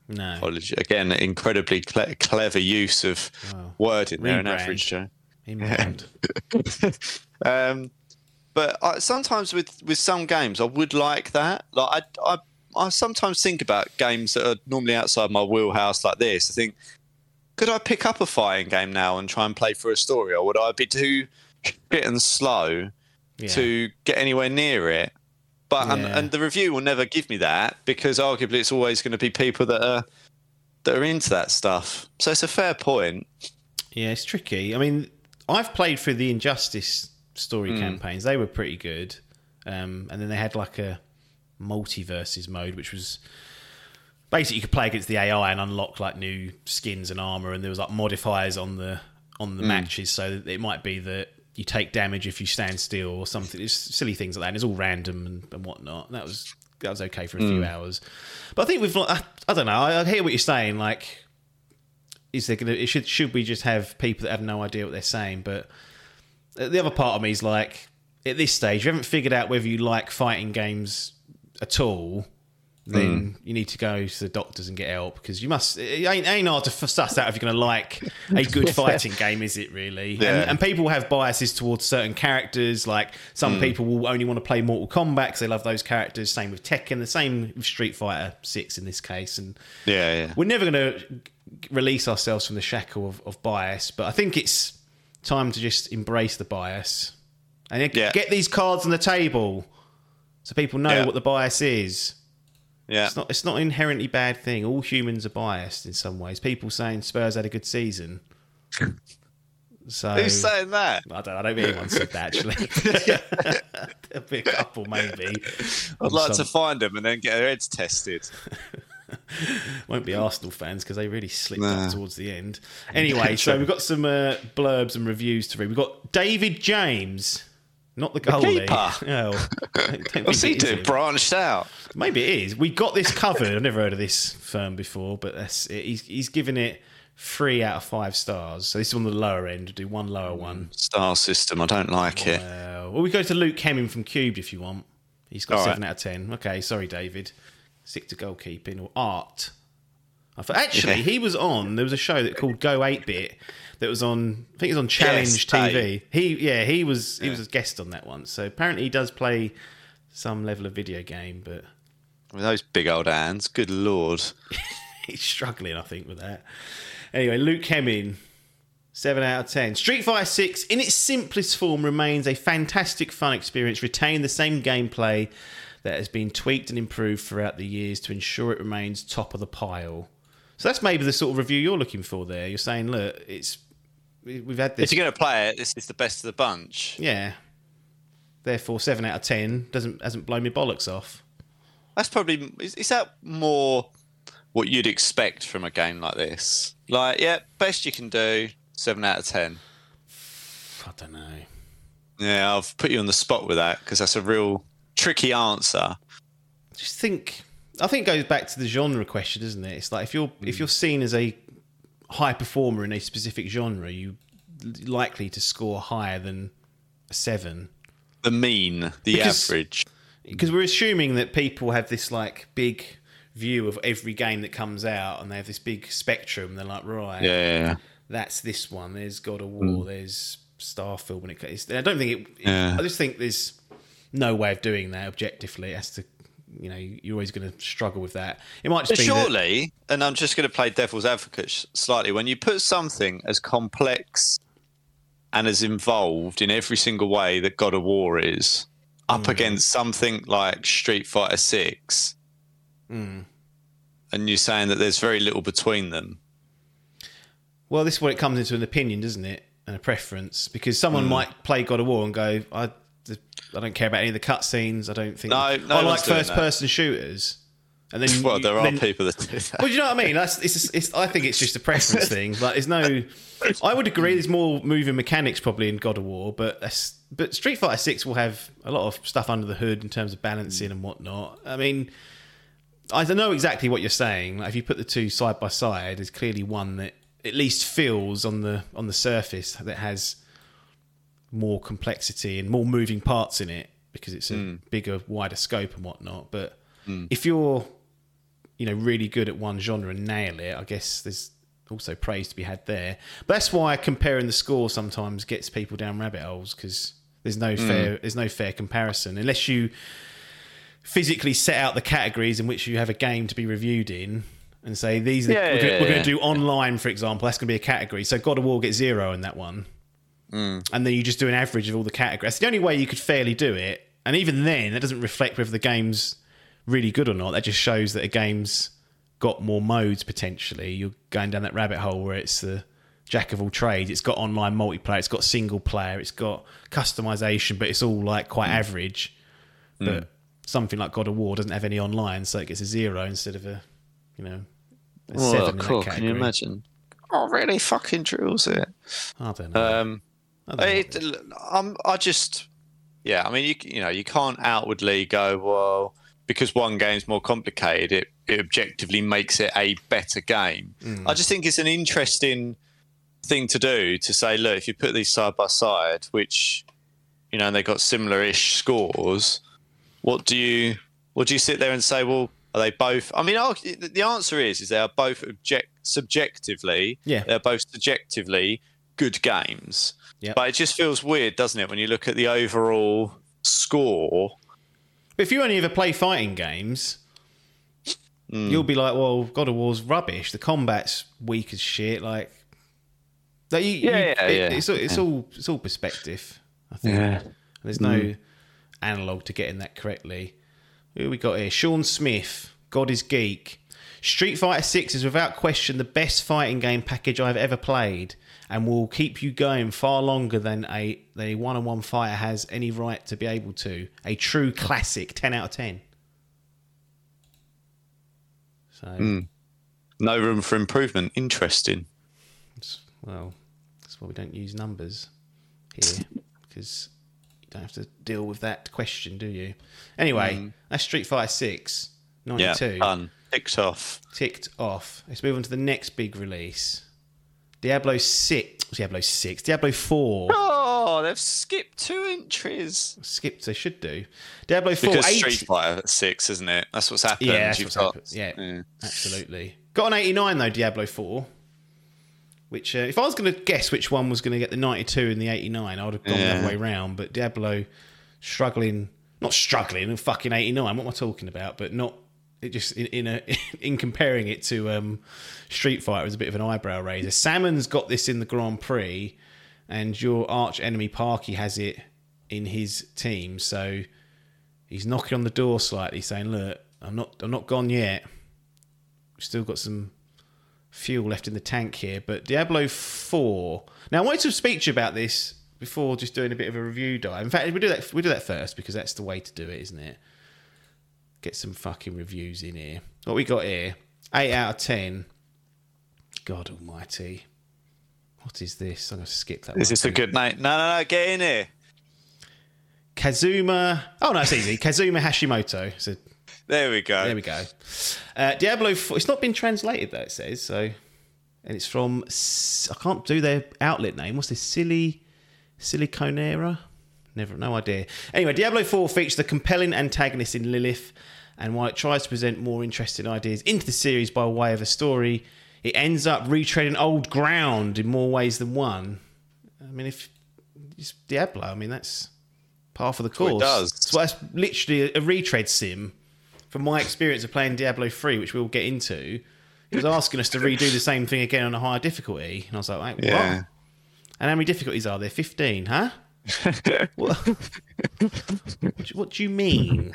[SPEAKER 3] no,
[SPEAKER 4] Apology again, incredibly cle- clever use of
[SPEAKER 3] Wow.
[SPEAKER 4] wording there, an average Joe. [laughs] Um, but I, sometimes with with some games, I would like that. Like I, I, I sometimes think about games that are normally outside my wheelhouse, like this. I think, could I pick up a fighting game now and try and play for a story, or would I be too shit and slow
[SPEAKER 3] Yeah.
[SPEAKER 4] to get anywhere near it? But and,
[SPEAKER 3] Yeah.
[SPEAKER 4] and the review will never give me that because arguably it's always going to be people that are that are into that stuff. So it's a fair point.
[SPEAKER 3] Yeah, it's tricky. I mean, I've played through the Injustice story
[SPEAKER 4] Hmm.
[SPEAKER 3] campaigns. They were pretty good. Um, and then they had like a multiverses mode, which was basically you could play against the AI and unlock like new skins and armor, and there was like modifiers on the on the matches. So it might be that you take damage if you stand still or something. It's silly things like that. And it's all random and, and whatnot. That was that was okay for a
[SPEAKER 4] Hmm.
[SPEAKER 3] few hours. But I think we've. I, I don't know. I, I hear what you're saying. Like is there to should should we just have people that have no idea what they're saying but the other part of me is like at this stage you haven't figured out whether you like fighting games at all then hmm. you need to go to the doctors and get help because you must it ain't, ain't hard to suss out if you're going to like a [laughs] good fighting game is it really
[SPEAKER 4] Yeah.
[SPEAKER 3] and, and people have biases towards certain characters like some hmm. people will only want to play mortal kombat because they love those characters same with tekken the same with street fighter 6 in this case and
[SPEAKER 4] Yeah, yeah.
[SPEAKER 3] we're never going to release ourselves from the shackle of, of bias, but I think it's time to just embrace the bias and
[SPEAKER 4] Yeah.
[SPEAKER 3] get these cards on the table so people know what the bias is.
[SPEAKER 4] Yeah.
[SPEAKER 3] It's not it's not an inherently bad thing. All humans are biased in some ways. People saying Spurs had a good season. [laughs] So
[SPEAKER 4] Who's saying that?
[SPEAKER 3] I don't I don't think anyone said that actually. [laughs] [laughs] There'll be a couple maybe.
[SPEAKER 4] I'd like to find them and then get their heads tested.
[SPEAKER 3] Won't be Arsenal fans because they really slipped
[SPEAKER 4] Nah.
[SPEAKER 3] up towards the end. Anyway, so we've got some uh, blurbs and reviews to read. We've got David James, not the goalie.
[SPEAKER 4] keeper. [laughs]
[SPEAKER 3] I don't think [laughs]
[SPEAKER 4] What's he doing? Branched out.
[SPEAKER 3] Maybe it is. We got this covered. I've never heard of this firm before, but that's it. He's, he's given it three out of five stars. So this is on the lower end. We'll do one lower one.
[SPEAKER 4] Mm, star system. I don't like it.
[SPEAKER 3] Well, we go to Luke Hemming from Cubed if you want. He's got
[SPEAKER 4] All
[SPEAKER 3] seven
[SPEAKER 4] right.
[SPEAKER 3] out of ten. Okay, sorry, David. Stick to goalkeeping or art. I thought, actually,
[SPEAKER 4] Yeah.
[SPEAKER 3] he was on. There was a show that called Go Eight Bit that was on. I think it was on Challenge
[SPEAKER 4] Yes,
[SPEAKER 3] TV.
[SPEAKER 4] Dave.
[SPEAKER 3] He, yeah, he was. He was a guest on that one. So apparently, he does play some level of video game, but
[SPEAKER 4] With those big old hands. Good lord. [laughs]
[SPEAKER 3] he's struggling, I think, with that. Anyway, Luke Hemming, 7 out of 10. Street Fighter 6, in its simplest form, remains a fantastic fun experience, retaining the same gameplay that has been tweaked and improved throughout the years to ensure it remains top of the pile. So that's maybe the sort of review you're looking for there. You're saying, look, it's we- we've had this.
[SPEAKER 4] If you're going to play it, this is the best of the bunch.
[SPEAKER 3] Yeah. Therefore, 7 out of 10 doesn't hasn't blown me bollocks off.
[SPEAKER 4] That's probably. Is, is that more what you'd expect from a game like this? Like, yeah, best you can do. Seven out of ten.
[SPEAKER 3] I don't know.
[SPEAKER 4] Yeah, I've put you on the spot with that because that's a real tricky answer.
[SPEAKER 3] just think I think it goes back to the genre question, doesn't it? It's like if you're if hmm. you're seen as a high performer in a specific genre, you're likely to score higher than a seven.
[SPEAKER 4] The mean, the
[SPEAKER 3] Because-
[SPEAKER 4] average.
[SPEAKER 3] Because we're assuming that people have this like big view of every game that comes out and they have this big spectrum. They're like, right,
[SPEAKER 4] Yeah,
[SPEAKER 3] that's this one. There's God of War. Hmm. There's Starfield. When it I don't think it. it-
[SPEAKER 4] Yeah.
[SPEAKER 3] I just think there's no way of doing that objectively. It has to, you know, you're always going to struggle with that. It might just be that-
[SPEAKER 4] surely, and I'm just going to play devil's advocate slightly, when you put something as complex and as involved in every single way that God of War is up mm. against something like Street Fighter Six, mm. and you're saying that there's very little between them.
[SPEAKER 3] Well, this is what it comes into an opinion, doesn't it? And a preference. Because someone mm. might play God of War and go, I, I don't care about any of the cutscenes. I don't think.
[SPEAKER 4] No, no
[SPEAKER 3] I like first person shooters. And then.
[SPEAKER 4] Well,
[SPEAKER 3] you-
[SPEAKER 4] there are
[SPEAKER 3] then-
[SPEAKER 4] people that do that.
[SPEAKER 3] Well, do you know what I mean? That's, it's, it's, I think it's just a preference thing. Like, there's no. I would agree. There's more moving mechanics probably in God of War, but but Street Fighter Six will have a lot of stuff under the hood in terms of balancing and whatnot. I mean, I don't know exactly what you're saying. Like, if you put the two side by side, there's clearly one that at least feels on the on the surface that has more complexity and more moving parts in it because it's a hmm. bigger, wider scope and whatnot. But hmm. if you're you know really good at one genre and nail it, I guess there's also praise to be had there. But that's why comparing the score sometimes gets people down rabbit holes because There's no hmm. fair. There's no fair comparison unless you physically set out the categories in which you have a game to be reviewed in and say these. Are,
[SPEAKER 4] Yeah,
[SPEAKER 3] we're,
[SPEAKER 4] yeah,
[SPEAKER 3] we're
[SPEAKER 4] yeah.
[SPEAKER 3] going to do online, for example. That's going to be a category. So God of War gets zero in that one,
[SPEAKER 4] Mm.
[SPEAKER 3] and then you just do an average of all the categories. That's the only way you could fairly do it. And even then, that doesn't reflect whether the game's really good or not. That just shows that a game's got more modes potentially. You're going down that rabbit hole where it's the jack of all trades. It's got online multiplayer. It's got single player. It's got customization, but it's all like quite
[SPEAKER 4] Mm.
[SPEAKER 3] average. But something like God of War doesn't have any online, so it gets a zero instead of a, you know, a
[SPEAKER 4] Well,
[SPEAKER 3] seven
[SPEAKER 4] cool. Can you imagine? Oh, really fucking drills it.
[SPEAKER 3] I don't know.
[SPEAKER 4] Um,
[SPEAKER 3] I don't know.
[SPEAKER 4] It, I'm, I just, yeah. I mean, you you know, you can't outwardly go well because one game's more complicated. It it objectively makes it a better game. I just think it's an interesting thing to do to say, look, if you put these side by side, which you know, and they got similar-ish scores, what do you what do you sit there and say? Well, are they both? I mean, the answer is is they are both object subjectively.
[SPEAKER 3] Yeah.
[SPEAKER 4] they're both subjectively good games.
[SPEAKER 3] Yep.
[SPEAKER 4] But it just feels weird, doesn't it, when you look at the overall score?
[SPEAKER 3] If you only ever play fighting games,
[SPEAKER 4] Hmm.
[SPEAKER 3] you'll be like, "Well, God of War's rubbish. The combat's weak as shit." Like, like you, you-
[SPEAKER 4] Yeah, yeah,
[SPEAKER 3] it-
[SPEAKER 4] yeah.
[SPEAKER 3] It's all, it's all it's all perspective. I think. And there's no analog to getting that correctly. Who we got here? Sean Smith. God is geek. Street Fighter Six is without question the best fighting game package I've ever played, and will keep you going far longer than a than a one-on-one fighter has any right to be able to. A true classic, ten out of ten. So, hmm.
[SPEAKER 4] No room for improvement. Interesting.
[SPEAKER 3] well, that's why we don't use numbers here because you don't have to deal with that question, do you? Anyway, hmm. that's Street Fighter Six.
[SPEAKER 4] Yeah,
[SPEAKER 3] 92
[SPEAKER 4] done. Ticked off.
[SPEAKER 3] ticked off. Let's move on to the next big release. Diablo 6. Diablo 6. Diablo 4.
[SPEAKER 4] Oh, they've skipped two entries.
[SPEAKER 3] Skipped, they should do. Diablo 4.
[SPEAKER 4] Because
[SPEAKER 3] 80
[SPEAKER 4] Street Fighter Six, isn't it? That's what's happened.
[SPEAKER 3] Yeah, that's
[SPEAKER 4] You've
[SPEAKER 3] what's
[SPEAKER 4] got-
[SPEAKER 3] happened. Yeah, absolutely. Got an 89 though, Diablo 4. Which, uh, if I was going to guess which one was going to get the 92 and the 89, I would have gone the
[SPEAKER 4] Yeah.
[SPEAKER 3] other way round. But Diablo struggling, not struggling, and fucking 89. What am I talking about? But not it just in, in a [laughs] in comparing it to um, Street Fighter was a bit of an eyebrow raiser. Salmon's got this in the Grand Prix, and your arch enemy Parky has it in his team. So he's knocking on the door slightly, saying, "Look, I'm not, I'm not gone yet. We've still got some fuel left in the tank here." But Diablo Four. Now, I wanted to speak to you about this before just doing a bit of a review dive. In fact, we do that. We do that first because that's the way to do it, isn't it? Get some fucking reviews in here. What we got here? Eight out of ten. God Almighty. What is this? I'm going to skip that.
[SPEAKER 4] Is this a good night? No, no, no. Get in here.
[SPEAKER 3] Kazuma? Oh no, it's easy. Kazuma Hashimoto. So
[SPEAKER 4] There we go.
[SPEAKER 3] There we go. Uh, Diablo 4. It's not been translated though. It says so, and it's from. I can't do their outlet name. What's this? Silly, Siliconera. Never, no idea. Anyway, Diablo 4 features the compelling antagonist in Lilith, and while it tries to present more interesting ideas into the series by way of a story, it ends up retreading old ground in more ways than one. I mean, if it's Diablo, I mean that's par for the course.
[SPEAKER 4] what it does.
[SPEAKER 3] So that's literally a, retread sim. From my experience of playing Diablo 3, which we'll get into, it was asking us to redo the same thing again on a higher difficulty. And I was like, wait,
[SPEAKER 4] Yeah.
[SPEAKER 3] what? And how many difficulties are there? 15, huh? What? what, do- you mean?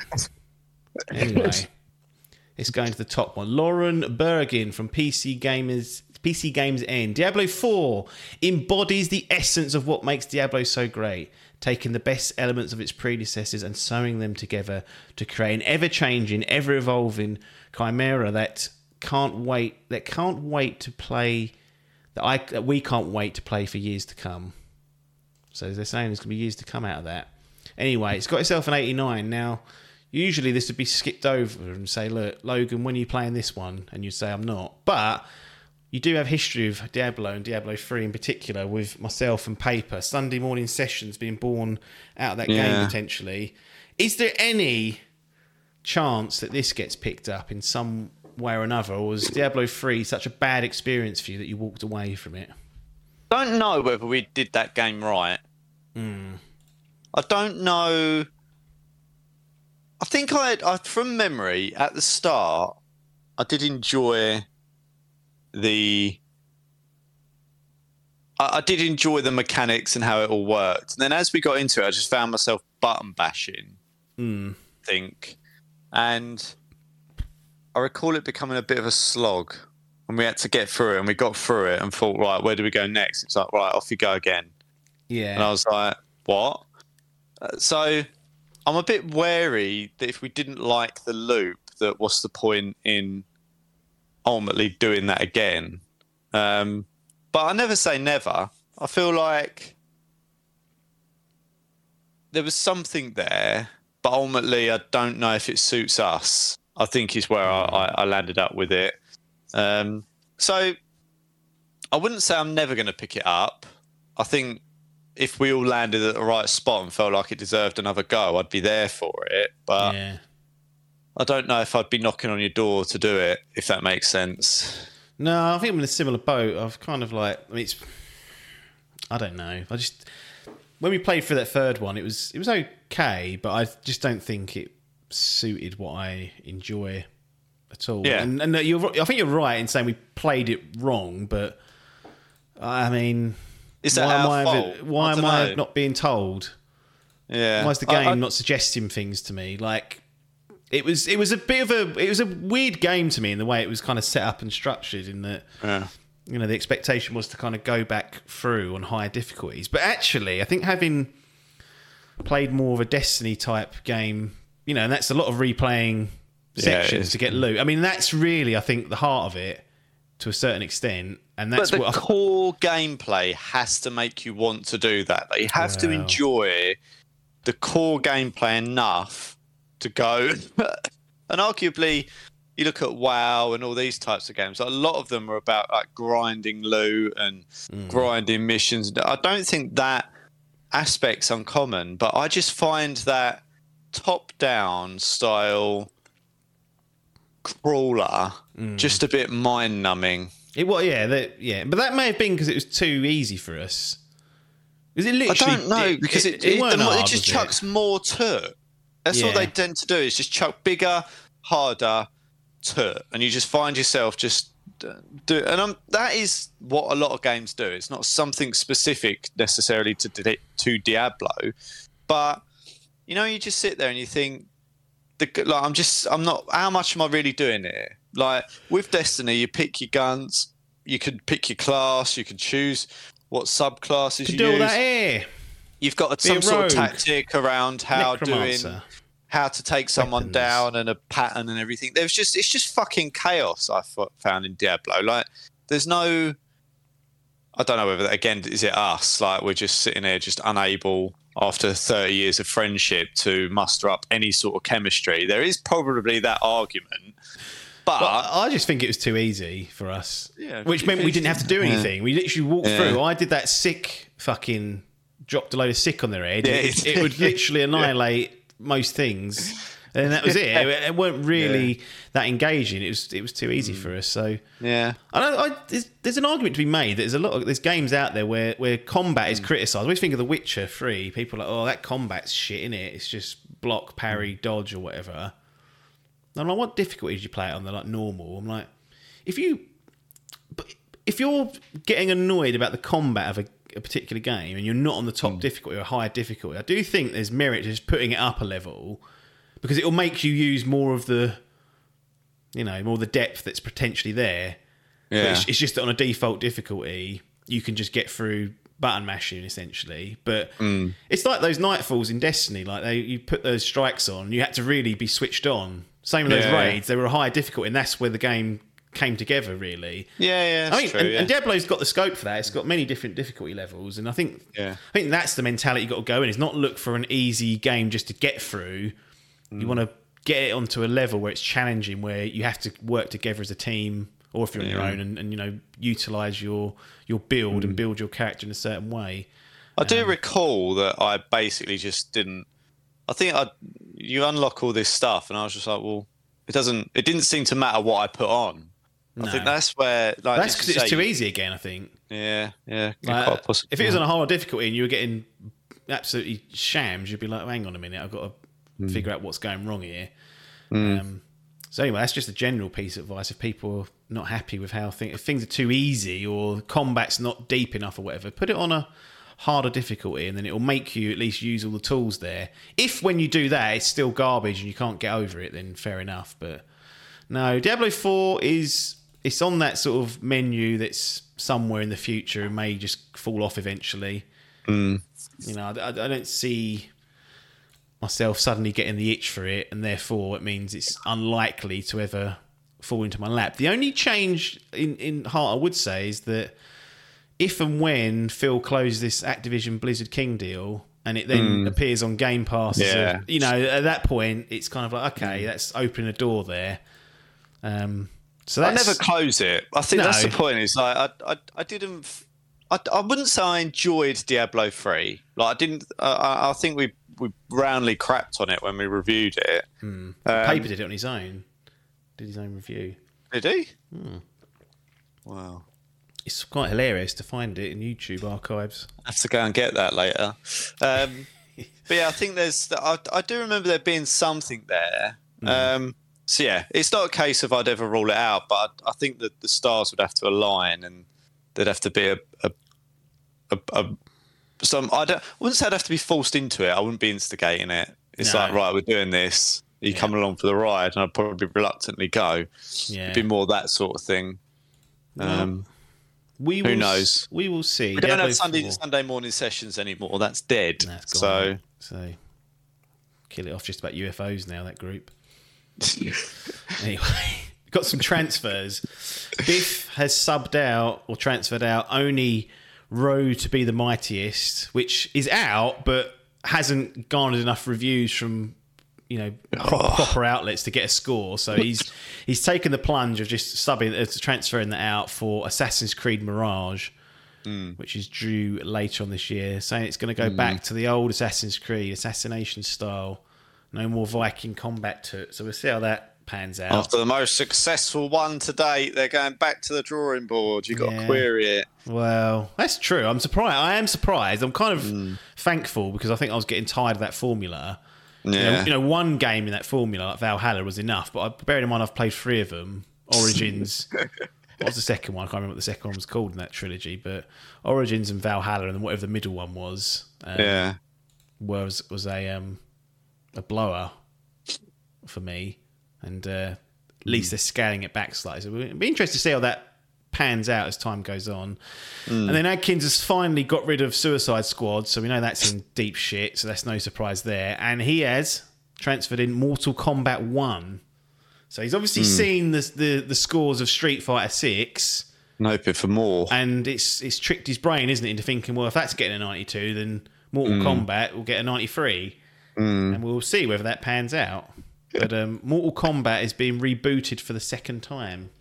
[SPEAKER 3] Anyway, it's going to the top one. Lauren Bergin from PC Gamers. PCGamesN. Diablo 4 embodies the essence of what makes Diablo so great, taking the best elements of its predecessors and sewing them together to create an ever-changing, ever-evolving chimera that can't wait that can't wait to play that I that we can't wait to play for years to come. So they're saying it's going to be years to come out of that. Anyway, it's got itself an 89. Now, usually this would be skipped over and say, look, Logan, when are you playing this one? And you'd say, I'm not. But you do have history of Diablo and Diablo 3 in particular with myself and Paper. Sunday morning sessions being born out of that game potentially. Is there any chance that this gets picked up in some way or another? Or was Diablo 3 such a bad experience for you that you walked away from it?
[SPEAKER 4] Don't know whether we did that game right. I don't know. I think I, I from memory at the start, I did enjoy the. I, I did enjoy the mechanics and how it all worked. And then as we got into it, I just found myself button bashing.
[SPEAKER 3] Hmm.
[SPEAKER 4] I think, and I recall it becoming a bit of a slog. And we had to get through it, and we got through it, and thought, right, where do we go next? It's like, right, off you go again.
[SPEAKER 3] Yeah.
[SPEAKER 4] And I was like, what? Uh, so I'm a bit wary that if we didn't like the loop, that what's the point in ultimately doing that again? Um, but I never say never. I feel like there was something there, but ultimately I don't know if it suits us. I think is where I, I, I landed up with it. Um, so I wouldn't say I'm never going to pick it up. I think if we all landed at the right spot and felt like it deserved another go, I'd be there for it. But
[SPEAKER 3] yeah.
[SPEAKER 4] I don't know if I'd be knocking on your door to do it, if that makes sense.
[SPEAKER 3] No, I think I'm in a similar boat. I've kind of like, I mean, it's, I don't know. I just when we played for that third one, it was it was okay, but I just don't think it suited what I enjoy at all.
[SPEAKER 4] Yeah.
[SPEAKER 3] and, and uh, you're, I think you're right in saying we played it wrong, but I mean,
[SPEAKER 4] Is that
[SPEAKER 3] why am
[SPEAKER 4] our
[SPEAKER 3] I,
[SPEAKER 4] fault?
[SPEAKER 3] why
[SPEAKER 4] I
[SPEAKER 3] am I
[SPEAKER 4] know.
[SPEAKER 3] not being told?
[SPEAKER 4] Yeah.
[SPEAKER 3] Why is the game
[SPEAKER 4] I-
[SPEAKER 3] not suggesting things to me? Like it was, it was a bit of a, it was a weird game to me in the way it was kind of set up and structured. In that,
[SPEAKER 4] Yeah.
[SPEAKER 3] you know, the expectation was to kind of go back through on higher difficulties. But actually, I think having played more of a Destiny type game, you know, and that's a lot of replaying sections
[SPEAKER 4] is.
[SPEAKER 3] to get loot. I mean, that's really, I think, the heart of it to a certain extent, and that's
[SPEAKER 4] but the
[SPEAKER 3] what. I, [laughs]
[SPEAKER 4] core gameplay has to make you want to do that. Like, you have to enjoy the core gameplay enough to go. [laughs] and arguably, you look at WoW and all these types of games. A lot of them are about like grinding loot and
[SPEAKER 3] Mm.
[SPEAKER 4] grinding missions. I don't think that aspect's uncommon, but I just find that top-down style crawler
[SPEAKER 3] Mm.
[SPEAKER 4] just a bit mind-numbing.
[SPEAKER 3] it well, yeah, that, yeah, but that may have been because it was too easy for us. Is it literally?
[SPEAKER 4] I don't know because it,
[SPEAKER 3] it,
[SPEAKER 4] it, the mo- it just
[SPEAKER 3] was
[SPEAKER 4] chucks more to. That's all they tend to do is just chuck bigger, harder to, and you just find yourself just uh, do. And um, that is what a lot of games do. It's not something specific necessarily to to Diablo, but you know, you just sit there and you think, the, like, I'm just, I'm not. How much am I really doing here? Like with Destiny, you pick your guns, you can pick your class, you can choose what subclasses
[SPEAKER 3] To
[SPEAKER 4] you
[SPEAKER 3] do
[SPEAKER 4] use
[SPEAKER 3] that here,
[SPEAKER 4] you've got
[SPEAKER 3] a
[SPEAKER 4] some sort of tactic around how doing how to take someone
[SPEAKER 3] Weapons.
[SPEAKER 4] down and a pattern and everything. There's just it's just fucking chaos. I found in Diablo. Like there's no. I don't know whether again is it us like we're just sitting there just unable after 30 years of friendship to muster up any sort of chemistry. There is probably that argument, but
[SPEAKER 3] But I I just think it was too easy for us.
[SPEAKER 4] Yeah,
[SPEAKER 3] which meant we didn't have to do
[SPEAKER 4] Yeah.
[SPEAKER 3] anything. We literally walked
[SPEAKER 4] Yeah.
[SPEAKER 3] through. I did that sick fucking dropped a load of sick on their head.
[SPEAKER 4] Yeah,
[SPEAKER 3] it,
[SPEAKER 4] it-
[SPEAKER 3] it would [laughs] literally annihilate most things, and that was it. [laughs] It, it weren't really that engaging. It was it was too
[SPEAKER 4] Mm.
[SPEAKER 3] easy for us. So
[SPEAKER 4] yeah,
[SPEAKER 3] I. I, there's, there's an argument to be made. that There's a lot of there's games out there where where combat
[SPEAKER 4] Mm.
[SPEAKER 3] is criticised. I always think of The Witcher Three. People are like, oh, that combat's shit in it. It's just block, parry,
[SPEAKER 4] Mm.
[SPEAKER 3] dodge, or whatever. And I'm like, what difficulty did you play it on? They're like normal. I'm like, if you, if you're getting annoyed about the combat of a, a particular game and you're not on the top
[SPEAKER 4] Mm.
[SPEAKER 3] difficulty or higher difficulty, I do think there's merit to just putting it up a level because it will make you use more of the, you know, more of the depth that's potentially there.
[SPEAKER 4] Yeah.
[SPEAKER 3] It's, it's just that on a default difficulty, you can just get through button mashing essentially. But
[SPEAKER 4] Mm.
[SPEAKER 3] it's like those nightfalls in Destiny. Like they, you put those strikes on, you had to really be switched on. Same with those
[SPEAKER 4] yeah.
[SPEAKER 3] raids; they were a higher difficulty, and that's where the game came together. Really,
[SPEAKER 4] yeah, yeah.
[SPEAKER 3] I mean,
[SPEAKER 4] true,
[SPEAKER 3] and,
[SPEAKER 4] yeah.
[SPEAKER 3] and Diablo's got the scope for that. It's got many different difficulty levels, and I think,
[SPEAKER 4] Yeah.
[SPEAKER 3] I think that's the mentality you got to go in. Is not look for an easy game just to get through. You
[SPEAKER 4] Mm.
[SPEAKER 3] want to get it onto a level where it's challenging, where you have to work together as a team, or if you're on your own, and, and you know utilize your your build
[SPEAKER 4] Mm.
[SPEAKER 3] and build your character in a certain way.
[SPEAKER 4] I do
[SPEAKER 3] Um,
[SPEAKER 4] recall that I basically just didn't. I think I you unlock all this stuff, and I was just like, well, it doesn't. It didn't seem to matter what I put on. I think that's where like
[SPEAKER 3] That's because it's too easy again. I think.
[SPEAKER 4] Yeah, yeah,
[SPEAKER 3] Like, if it was on a harder difficulty and you were getting absolutely shams, you'd be like, hang on a minute, I've got to
[SPEAKER 4] Hmm.
[SPEAKER 3] figure out what's going wrong here. Um, so anyway, that's just a general piece of advice. If people are not happy with how things, if things are too easy or combat's not deep enough or whatever, put it on a harder difficulty, and then it will make you at least use all the tools there. If when you do that, it's still garbage and you can't get over it, then fair enough. But no, Diablo Four is it's on that sort of menu that's somewhere in the future and may just fall off eventually. You know, I- I don't see myself suddenly getting the itch for it, and therefore it means it's unlikely to ever fall into my lap. The only change in in heart I would say is that if and when Phil closes this Activision Blizzard King deal. And it then appears on Game Pass. as a-
[SPEAKER 4] Yeah.
[SPEAKER 3] you know, at that point, it's kind of like, okay, that's opening a door there. Um, so
[SPEAKER 4] I never close it. I think that's the point. Is like I, I, I didn't. I, I wouldn't say I enjoyed Diablo three. Like I didn't. I- I, I think we we roundly crapped on it when we reviewed it. Um,
[SPEAKER 3] Paper did it on his own. Did his own review.
[SPEAKER 4] Did he?
[SPEAKER 3] Hmm.
[SPEAKER 4] Wow.
[SPEAKER 3] It's quite hilarious to find it in YouTube archives.
[SPEAKER 4] I have to go and get that later. Um, [laughs] but yeah, I think there's. I, I do remember there being something there. Um, so yeah, it's not a case of I'd ever rule it out, but I, I think that the stars would have to align and there'd have to be a, a, a, a some. I don't. I wouldn't say I'd have to be forced into it. I wouldn't be instigating it. It's
[SPEAKER 3] No.
[SPEAKER 4] like right, we're doing this. You come along for the ride? And I'd probably reluctantly go.
[SPEAKER 3] Yeah.
[SPEAKER 4] It'd be more that sort of thing. Um,
[SPEAKER 3] We
[SPEAKER 4] Who
[SPEAKER 3] will,
[SPEAKER 4] knows?
[SPEAKER 3] We will see.
[SPEAKER 4] we don't
[SPEAKER 3] Diablo
[SPEAKER 4] have Sunday
[SPEAKER 3] 4.
[SPEAKER 4] Sunday morning sessions anymore. That's dead.
[SPEAKER 3] That's gone
[SPEAKER 4] so.
[SPEAKER 3] so kill it off just about UFOs now. That group. [laughs] Anyway, [laughs] got some transfers. Biff has subbed out or transferred out only Road to be the mightiest, which is out but hasn't garnered enough reviews from you know proper, proper outlets to get a score. So he's he's taken the plunge of just subbing, uh, transferring that out for Assassin's Creed Mirage. Which is due later on this year, saying it's going to go back to the old Assassin's Creed assassination style, no more Viking combat to it. So we'll see how that pans out.
[SPEAKER 4] After the most successful one to date, they're going back to the drawing board. You've got
[SPEAKER 3] Yeah.
[SPEAKER 4] to query it.
[SPEAKER 3] Well, that's true. I'm surprised. I am surprised. I'm kind of thankful because I think I was getting tired of that formula. You know,
[SPEAKER 4] Yeah.
[SPEAKER 3] you know, one game in that formula, like Valhalla, was enough. But I, bearing in mind, I've played three of them. Origins. [laughs] what was the second one? I can't remember what the second one was called in that trilogy. But Origins and Valhalla, and whatever the middle one was, um,
[SPEAKER 4] yeah.
[SPEAKER 3] was was a um, a blower for me. And uh, at hmm. least they're scaling it back slightly. So it'll be interesting to see how that pans out as time goes on. Hmm. And then Adkins has finally got rid of Suicide Squad, so we know that's in deep shit. So that's no surprise there. And he has transferred in Mortal Kombat One. So he's obviously hmm. seen the, the the scores of Street Fighter Six
[SPEAKER 4] I'm hoping for more.
[SPEAKER 3] and it's it's tricked his brain, isn't it, into thinking, well, if that's getting a 92, then Mortal Kombat will get a 93, and we'll see whether that pans out. But um, Mortal Kombat is being rebooted for the second time.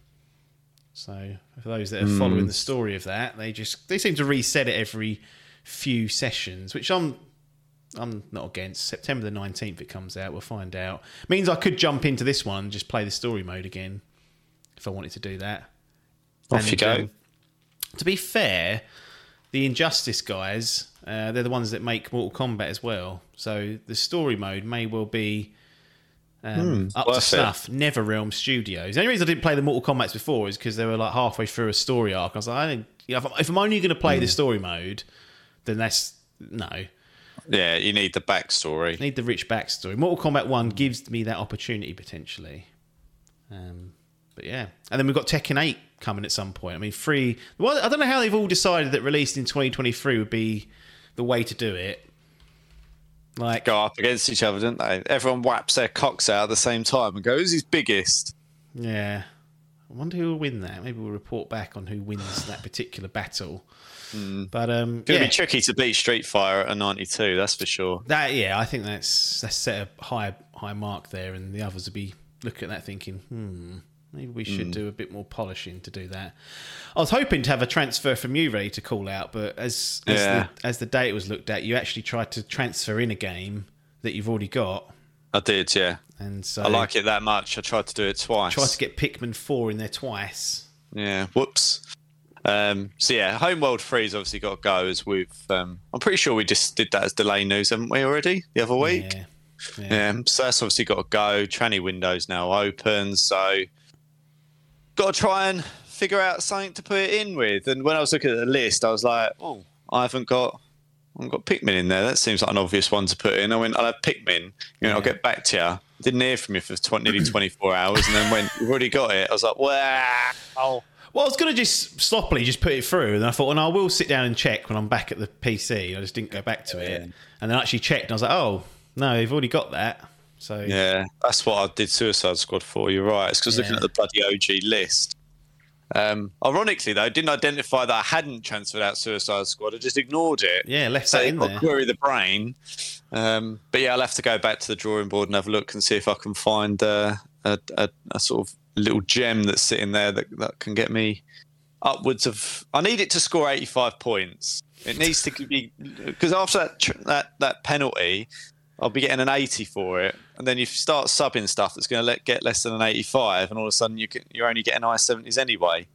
[SPEAKER 3] So for those that are following the story of that, they just they seem to reset it every few sessions, which I'm I'm not against. September the 19th it comes out. We'll find out. Means I could jump into this one and just play the story mode again if I wanted to do that.
[SPEAKER 4] Off
[SPEAKER 3] And,
[SPEAKER 4] you go.
[SPEAKER 3] um, to be fair, the Injustice guys, uh, they're the ones that make Mortal Kombat as well. So the story mode may well be um, up to
[SPEAKER 4] worth it.
[SPEAKER 3] snuff. NetherRealm Studios. The only reason I didn't play the Mortal Kombat's before is because they were like halfway through a story arc. I was like, I didn't, you know, if, I'm, if I'm only going to play the story mode, then that's no.
[SPEAKER 4] yeah, you need the backstory.
[SPEAKER 3] Need the rich backstory. Mortal Kombat One gives me that opportunity potentially. Um, but yeah, and then we've got Tekken Eight coming at some point. I mean, free. Well, I don't know how they've all decided that released in 2023 would be the way to do it. Like,
[SPEAKER 4] Go up against each other, don't they? Everyone whaps their cocks out at the same time and go, who's his biggest?
[SPEAKER 3] yeah, I wonder who will win that. Maybe we'll report back on who wins that particular battle. But um,
[SPEAKER 4] It's going to
[SPEAKER 3] yeah,
[SPEAKER 4] be tricky to beat Street Fighter at a 92, that's for sure.
[SPEAKER 3] that yeah, I think that's that's set a high high mark there, and the others will be looking at that thinking, hmm, maybe we should do a bit more polishing to do that. I was hoping to have a transfer from you ready to call out, but as as,
[SPEAKER 4] Yeah.
[SPEAKER 3] the, as the data was looked at, you actually tried to transfer in a game that you've already got,
[SPEAKER 4] I did, yeah.
[SPEAKER 3] and so
[SPEAKER 4] I like it that much. I tried to do it twice.
[SPEAKER 3] tried to get Pikmin four in there twice.
[SPEAKER 4] Yeah, whoops. Um, so yeah, Homeworld Three's obviously got to go as we've. Um, I'm pretty sure we just did that as delay news, haven't we already the other week?
[SPEAKER 3] Yeah.
[SPEAKER 4] Yeah. so that's obviously got to go. Tranny windows now open, so got to try and figure out something to put it in with. And when I was looking at the list, I was like, oh, I haven't got. I haven't got Pikmin in there. That seems like an obvious one to put in. I went, I'll have Pikmin. You know, I'll get back to you. Didn't hear from you for 20, nearly [clears throat] 24 hours, and then when you've already got it, I was like, wow. Oh.
[SPEAKER 3] Well, I was going to just sloppily just put it through, and I thought, well, I will sit down and check when I'm back at the PC. I just didn't go back to it, and then I actually checked, and I was like, oh no, you've already got that. So
[SPEAKER 4] Yeah, that's what I did Suicide Squad for. You're right. It's because looking at the bloody OG list. Um, ironically, though, I didn't identify that I hadn't transferred out Suicide Squad. I just ignored it.
[SPEAKER 3] yeah, left
[SPEAKER 4] So
[SPEAKER 3] that in there.
[SPEAKER 4] query the brain. Um, but yeah, I'll have to go back to the drawing board and have a look and see if I can find uh, a, a, a sort of little gem that's sitting there that, that can get me upwards of. I need it to score 85 points. It needs to be because after that that that penalty, I'll be getting an 80 for it, and then you start subbing stuff that's going to let, get less than an 85, and all of a sudden you can, you're only getting high 70s anyway.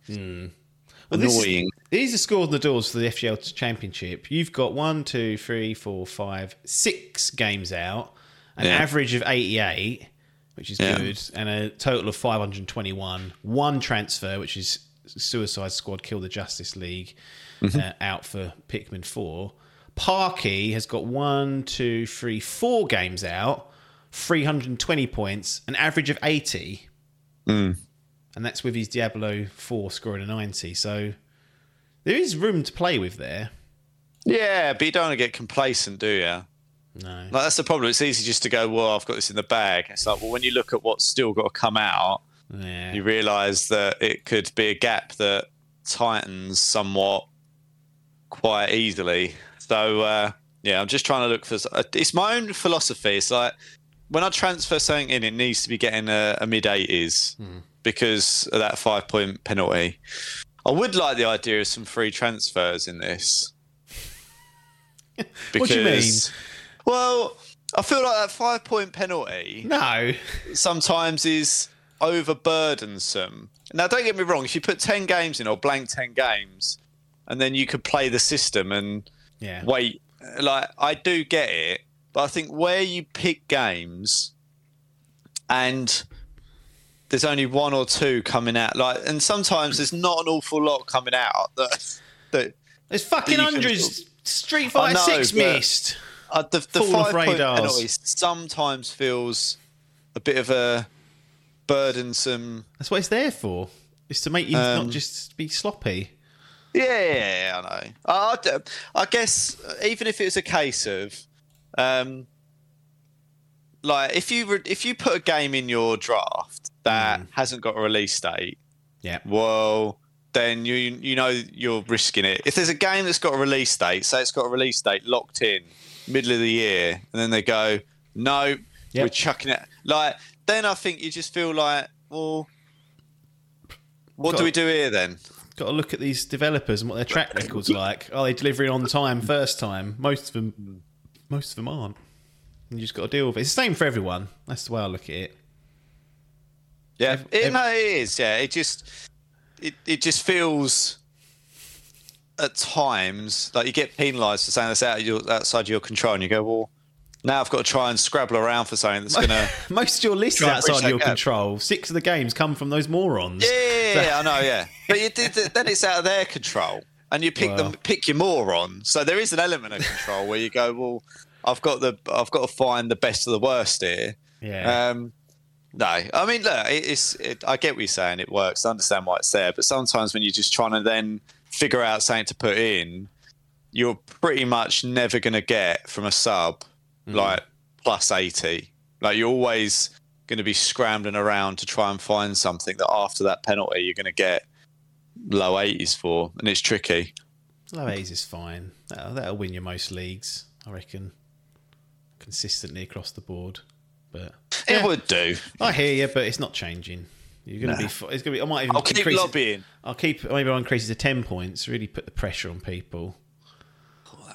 [SPEAKER 3] Well, this
[SPEAKER 4] Annoying.
[SPEAKER 3] These are scores on the doors for the FGL Championship. You've got one, two, three, four, five, six games out, an
[SPEAKER 4] Yeah.
[SPEAKER 3] average of 88, which is
[SPEAKER 4] Yeah.
[SPEAKER 3] good, and a total of 521. One transfer, which is Suicide Squad Kill the Justice League,
[SPEAKER 4] Mm-hmm.
[SPEAKER 3] uh, out for Pikmin 4. Parky has got one, two, three, four games out, 320 points, an average of 80
[SPEAKER 4] Mm.
[SPEAKER 3] and that's with his Diablo 4 scoring a 90. So there is room to play with there.
[SPEAKER 4] Yeah, but you don't want to get complacent, do you?
[SPEAKER 3] No.
[SPEAKER 4] Like that's the problem. It's easy just to go, well, I've got this in the bag. It's like, well, when you look at what's still got to come out,
[SPEAKER 3] Yeah.
[SPEAKER 4] you realise that it could be a gap that tightens somewhat quite easily. So uh, yeah, I'm just trying to look for. It's my own philosophy. It's like when I transfer something in, it needs to be getting a, a mid 80s because of that five point penalty. I would like the idea of some free transfers in this. [laughs]
[SPEAKER 3] What do you mean?
[SPEAKER 4] Well, I feel like that five point penalty
[SPEAKER 3] No.
[SPEAKER 4] sometimes is overburdensome. Now, don't get me wrong. If you put ten games in or blank ten games, and then you could play the system and
[SPEAKER 3] Yeah.
[SPEAKER 4] wait, like I do get it, but I think where you pick games and there's only one or two coming out, like, and sometimes there's not an awful lot coming out that that
[SPEAKER 3] There's fucking
[SPEAKER 4] can-
[SPEAKER 3] hundreds. Street Fighter
[SPEAKER 4] know,
[SPEAKER 3] 6 missed.
[SPEAKER 4] uh, the, the five point penalty sometimes feels a bit of a burdensome.
[SPEAKER 3] That's what it's there for. It's to make you
[SPEAKER 4] Um,
[SPEAKER 3] not just be sloppy.
[SPEAKER 4] Yeah, I know. I, I- I guess uh, even if it was a case of, um, like if you re- if you put a game in your draft that hasn't got a release date,
[SPEAKER 3] Yeah.
[SPEAKER 4] well, then you you know you're risking it. If there's a game that's got a release date, say it's got a release date locked in middle of the year, and then they go, no,
[SPEAKER 3] Yep.
[SPEAKER 4] we're chucking it. Like then I think you just feel like, well, what
[SPEAKER 3] Got-
[SPEAKER 4] do we do here then?
[SPEAKER 3] Got to look at these developers and what their track record's [laughs] like. Are they delivering on time first time? Most of them, most of them aren't. And you just got to deal with it. It's the same for everyone. That's the way I look at it.
[SPEAKER 4] Yeah, it, no, it is. Yeah, it just it it just feels at times like you get penalised for saying that's out of your outside your control, and you go, well, now I've got to try and scrabble around for something that's gonna. [laughs]
[SPEAKER 3] Most of your list is
[SPEAKER 4] Try and
[SPEAKER 3] outside your
[SPEAKER 4] gap.
[SPEAKER 3] control. Six of the games come from those morons.
[SPEAKER 4] yeah, yeah, I know. Yeah, [laughs] but you did, then it's out of their control, and you pick them, pick your moron. So there is an element of control where you go, well, I've got the, I've got to find the best of the worst here.
[SPEAKER 3] Yeah.
[SPEAKER 4] Um, no, I mean, look, it, it's. It, I get what you're saying. It works. I understand why it's there. But sometimes when you're just trying to then figure out something to put in, you're pretty much never going to get from a sub Mm. like plus eighty. Like you're always going to be scrambling around to try and find something that after that penalty you're going to get low eighties for, and it's tricky.
[SPEAKER 3] Low A's is fine. That'll, that'll win you most leagues, I reckon. Consistently across the board. But
[SPEAKER 4] It
[SPEAKER 3] Yeah.
[SPEAKER 4] would do.
[SPEAKER 3] I hear you, but it's not changing. You're going to be. It's going to be. I might even
[SPEAKER 4] I'll keep
[SPEAKER 3] increase. It,
[SPEAKER 4] lobbying.
[SPEAKER 3] I'll keep. Maybe I'll increase it to ten points. Really put the pressure on people.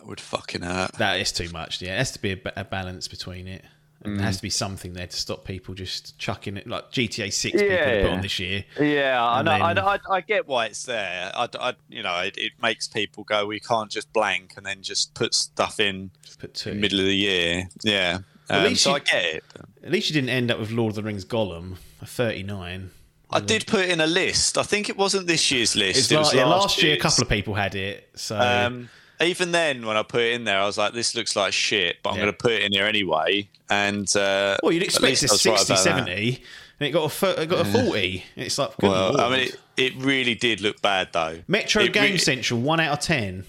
[SPEAKER 4] That would fucking hurt.
[SPEAKER 3] That is too much. Yeah, it has to be a, a balance between it. And There has to be something there to stop people just chucking it, like GTA Six people
[SPEAKER 4] Yeah,
[SPEAKER 3] put on this year.
[SPEAKER 4] Yeah, I
[SPEAKER 3] And
[SPEAKER 4] know. I,
[SPEAKER 3] then-
[SPEAKER 4] I, I get why it's there. I, I- you know, it, it makes people go. We can't just blank and then just put stuff in
[SPEAKER 3] Put two.
[SPEAKER 4] the middle of the year. Yeah,
[SPEAKER 3] At
[SPEAKER 4] um,
[SPEAKER 3] least
[SPEAKER 4] so
[SPEAKER 3] you-
[SPEAKER 4] I get it.
[SPEAKER 3] At least you didn't end up with Lord of the Rings Gollum, a thirty-nine.
[SPEAKER 4] I did put in a list. I think it wasn't this year's list.
[SPEAKER 3] It's
[SPEAKER 4] it
[SPEAKER 3] la-
[SPEAKER 4] was
[SPEAKER 3] yeah,
[SPEAKER 4] last,
[SPEAKER 3] last year, a couple of people had it. So
[SPEAKER 4] Um, even then, when I put it in there, I was like, "This looks like shit," but I'm
[SPEAKER 3] Yeah.
[SPEAKER 4] going to put it in here anyway. And uh,
[SPEAKER 3] well, you'd expect a
[SPEAKER 4] I was right
[SPEAKER 3] 60,
[SPEAKER 4] that.
[SPEAKER 3] 70, and it got a it got a forty. It's like
[SPEAKER 4] Well, I mean, it, it really did look bad though.
[SPEAKER 3] Metro
[SPEAKER 4] It
[SPEAKER 3] Game
[SPEAKER 4] re-
[SPEAKER 3] Central, one out of ten.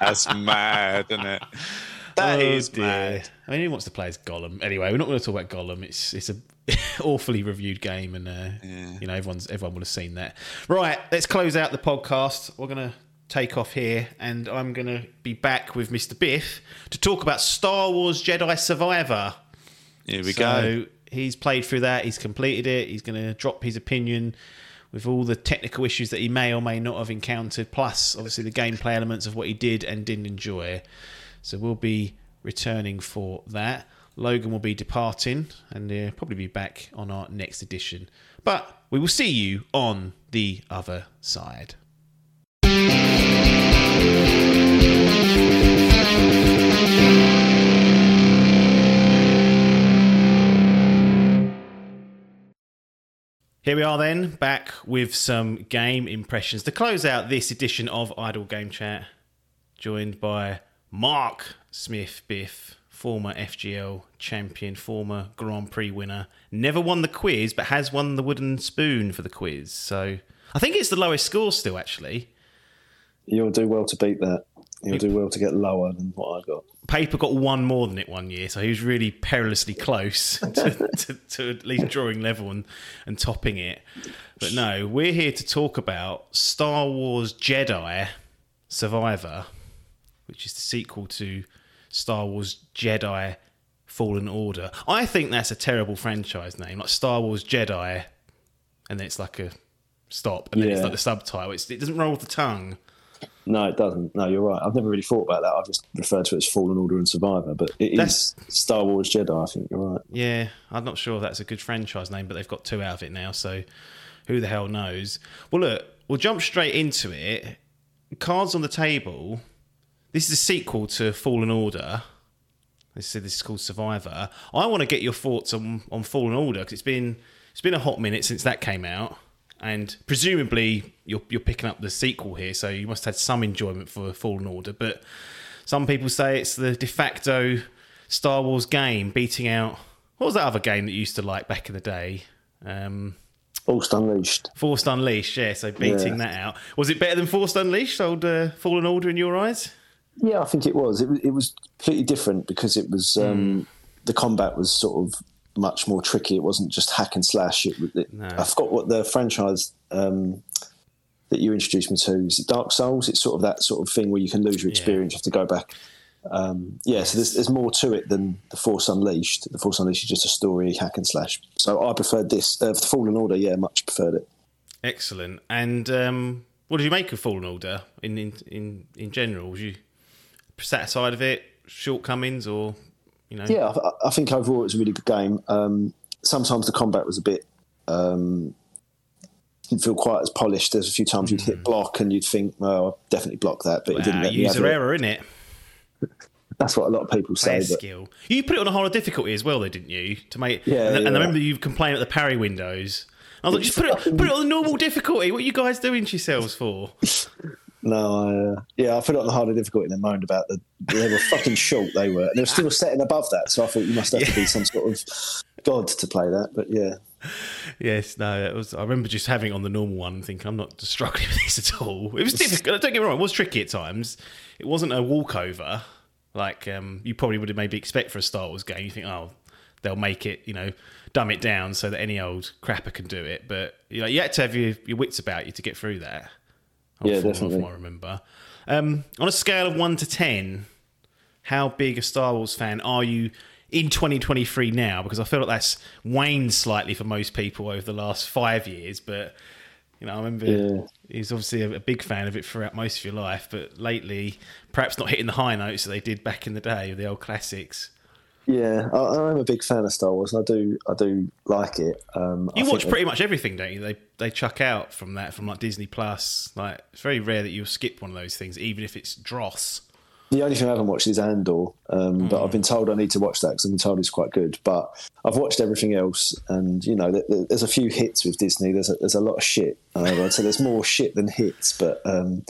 [SPEAKER 4] That's mad, isn't it? [laughs] That is
[SPEAKER 3] Oh, dear.
[SPEAKER 4] mad.
[SPEAKER 3] I mean, who wants to play as Gollum? Anyway, we're not going to talk about Gollum. It's it's a [laughs] awfully reviewed game, and uh, you know everyone's everyone would have seen that. Right, let's close out the podcast. We're going to take off here, and I'm going to be back with Mr. Biff to talk about Star Wars Jedi Survivor.
[SPEAKER 4] Here we
[SPEAKER 3] so
[SPEAKER 4] go.
[SPEAKER 3] he's played through that. He's completed it. He's going to drop his opinion with all the technical issues that he may or may not have encountered, plus obviously the gameplay elements of what he did and didn't enjoy. So we'll be returning for that. Logan will be departing and uh, probably be back on our next edition. But we will see you on the other side. Here we are then, back with some game impressions to close out this edition of Idle Game Chat. Joined by Mark Smith Biff, former FGL champion, former Grand Prix winner. Never won the quiz, but has won the wooden spoon for the quiz. So I think it's the lowest score still, actually.
[SPEAKER 2] You'll do well to beat that. You'll do well to get lower than what I got.
[SPEAKER 3] Paper got one more than it one year, so he was really perilously close [laughs] to, to, to at least drawing level and, and topping it. But no, we're here to talk about Star Wars Jedi Survivor, which is the sequel to Star Wars Jedi Fallen Order. I think that's a terrible franchise name, like Star Wars Jedi, and then it's like a stop, and then it's like the subtitle. It's, it doesn't roll the tongue.
[SPEAKER 2] No, it doesn't. No, you're right. I've never really thought about that. I've just referred to it as Fallen Order and Survivor, but it is
[SPEAKER 3] That's-
[SPEAKER 2] Star Wars Jedi. I think you're right.
[SPEAKER 3] Yeah, I'm not sure if that's a good franchise name, but they've got two out of it now, so who the hell knows? Well, look, we'll jump straight into it. Cards on the table. This is a sequel to Fallen Order. They said this is called Survivor. I want to get your thoughts on, on Fallen Order because it's been it's been a hot minute since that came out, and presumably you're you're picking up the sequel here, so you must have had some enjoyment for Fallen Order. But some people say it's the de facto Star Wars game, beating out what was that other game that you used to like back in the day? Um,
[SPEAKER 2] Force Unleashed.
[SPEAKER 3] Force Unleashed, yeah. So beating
[SPEAKER 2] Yeah.
[SPEAKER 3] that out was it better than Force Unleashed? Old uh, Fallen Order in your eyes?
[SPEAKER 2] Yeah, I think it was. It was, it was completely different because it was um, the combat was sort of much more tricky. It wasn't just hack and slash. It, was- it, I forgot what the franchise um, that you introduced me to is it Dark Souls. It's sort of that sort of thing where you can lose your experience. You have to go back. Um, yeah, so there's, there's more to it than the Force Unleashed. The Force Unleashed is just a story hack and slash. So I preferred this. Uh, the Fallen Order, yeah, much preferred it.
[SPEAKER 3] Excellent. And um, what did you make of Fallen Order in in in, in general? Was you satisfied of it? Shortcomings or you know?
[SPEAKER 2] Yeah, I, I think overall it was a really good game. Um, sometimes the combat was a bit um, didn't feel quite as polished. There's a few times you'd hit block and you'd think, "Well, I'll definitely block that," but it didn't
[SPEAKER 3] Wow,
[SPEAKER 2] let
[SPEAKER 3] user error, in it? [laughs]
[SPEAKER 2] That's what a lot of people say. But
[SPEAKER 3] skill. You put it on a harder difficulty as well, though, didn't you? To make
[SPEAKER 2] Yeah,
[SPEAKER 3] and, and I
[SPEAKER 2] yeah.
[SPEAKER 3] remember you complained at the parry windows. I was like, just put it, put it on the normal difficulty. What are you guys doing to yourselves for? [laughs]
[SPEAKER 2] no, I, uh, yeah, I on the harder difficulty and moaned about the they were fucking short. They were. And they were still setting above that, so I thought you must have to be some sort of god to play that. But yeah,
[SPEAKER 3] Yes, no, it was. I remember just having on the normal one, and thinking I'm not struggling [laughs] with this at all. It was difficult. Don't get me wrong; it was tricky at times. It wasn't a walkover like um, you probably would have maybe expect for a Star Wars game. You think, oh, they'll make it, you know, dumb it down so that any old crapper can do it. But you know, you had to have your, your wits about you to get through that.
[SPEAKER 2] Yeah,
[SPEAKER 3] from-
[SPEAKER 2] definitely.
[SPEAKER 3] From I remember. Um, on a scale of one to ten, how big a Star Wars fan are you in 2023 now? Because I feel like that's waned slightly for most people over the last five years. But You know, I remember
[SPEAKER 2] Yeah.
[SPEAKER 3] he's obviously a, a big fan of it throughout most of your life, but lately, perhaps not hitting the high notes that they did back in the day with the old classics.
[SPEAKER 2] Yeah, I, I'm a big fan of Star Wars. I do, I do like it. Um,
[SPEAKER 3] You
[SPEAKER 2] think
[SPEAKER 3] watch pretty much everything, don't you? They they chuck out from that from like Disney Plus. Like it's very rare that you'll skip one of those things, even if it's dross.
[SPEAKER 2] The only thing I haven't watched is Andor, um, but I've
[SPEAKER 3] Hmm.
[SPEAKER 2] been told I need to watch that because I've been told it's quite good. But I've watched everything else, and you know, th- th- there's a few hits with Disney. There's a, there's a lot of shit. Uh, I'd say there's more shit than hits, but um,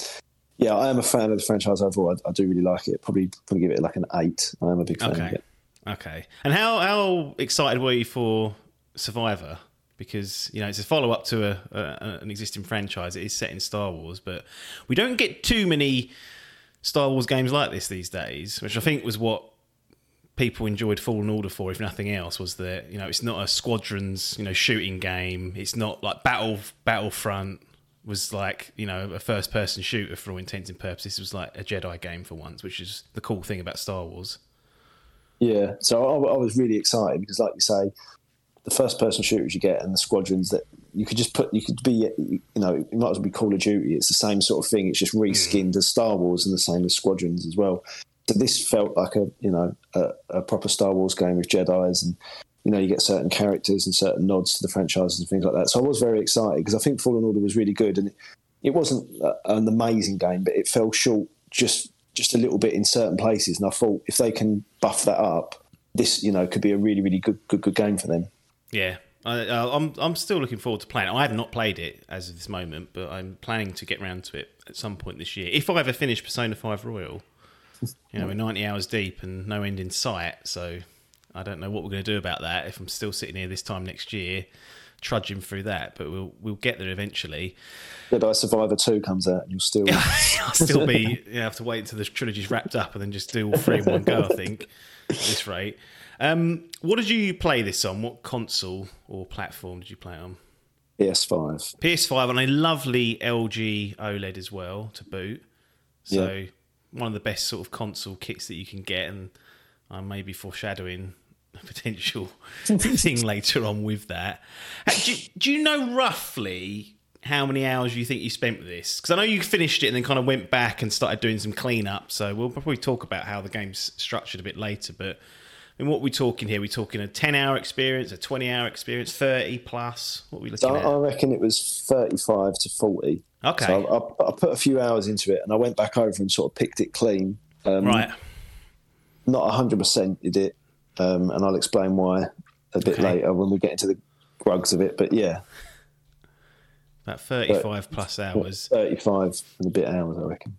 [SPEAKER 2] yeah, I am a fan of the franchise overall. I, I do really like it. Probably probably give it like an eight. I am a big fan of it.
[SPEAKER 3] Okay. And how how excited were you for Survivor? Because you know it's a follow up to a, a an existing franchise. It is set in Star Wars, but we don't get too many Star Wars games like this these days, which I think was what people enjoyed Fallen Order for, if nothing else, was that you know it's not a squadrons you know shooting game. It's not like Battle Battlefront was like you know a first person shooter for all intents and purposes. This was like a Jedi game for once, which is the cool thing about Star Wars.
[SPEAKER 2] Yeah, so I, I was really excited because, like you say, the first person shooters you get and the squadrons that you could just put, you could be, you know, it might as well be Call of Duty. It's the same sort of thing. It's just mm. reskinned as Star Wars and the same as squadrons as well. So this felt like a, you know, a, a proper Star Wars game with Jedi's and. You know, you get certain characters and certain nods to the franchises and things like that. So I was very excited because I think Fallen Order was really good, and it, it wasn't an amazing game, but it fell short just just a little bit in certain places. And I thought if they can buff that up, this you know could be a really really good good good game for them.
[SPEAKER 3] Yeah, I, uh, I'm I'm still looking forward to playing. I have not played it as of this moment, but I'm planning to get round to it at some point this year. If I ever finish Persona Five Royal, you know, we're 90 hours deep and no end in sight, so I don't know what we're going to do about that. If I'm still sitting here this time next year, trudging through that, but we'll we'll get there eventually.
[SPEAKER 2] Jedi Survivor Two comes out, and you'll still [laughs]
[SPEAKER 3] I'll still be you know, have to wait until the trilogy's wrapped up and then just do all three in one go. I think at this rate. Um, what did you play this on? What console or platform did you play it on?
[SPEAKER 2] PS5.
[SPEAKER 3] PS5 on a lovely LG OLED as well to boot. So
[SPEAKER 2] Yeah.
[SPEAKER 3] one of the best sort of console kits that you can get, and I may be foreshadowing [laughs] potential thing later on with that. Uh, Do, do you know roughly how many hours you think you spent with this? Because I know you finished it and then kind of went back and started doing some cleanup. So we'll probably talk about how the game's structured a bit later, but. I mean, what are we talking here? We're talking a 10 hour experience, a 20 hour experience, 30 plus? What are we looking
[SPEAKER 2] So
[SPEAKER 3] at?
[SPEAKER 2] I reckon it was 35 to 40.
[SPEAKER 3] Okay.
[SPEAKER 2] So I, I, I put a few hours into it, and I went back over and sort of picked it clean. Um,
[SPEAKER 3] Right.
[SPEAKER 2] Not 100% did it, um, and I'll explain why a bit
[SPEAKER 3] Okay.
[SPEAKER 2] later when we get into the grugs of it. But yeah,
[SPEAKER 3] About 35 plus hours.
[SPEAKER 2] 35 and a bit hours, I reckon.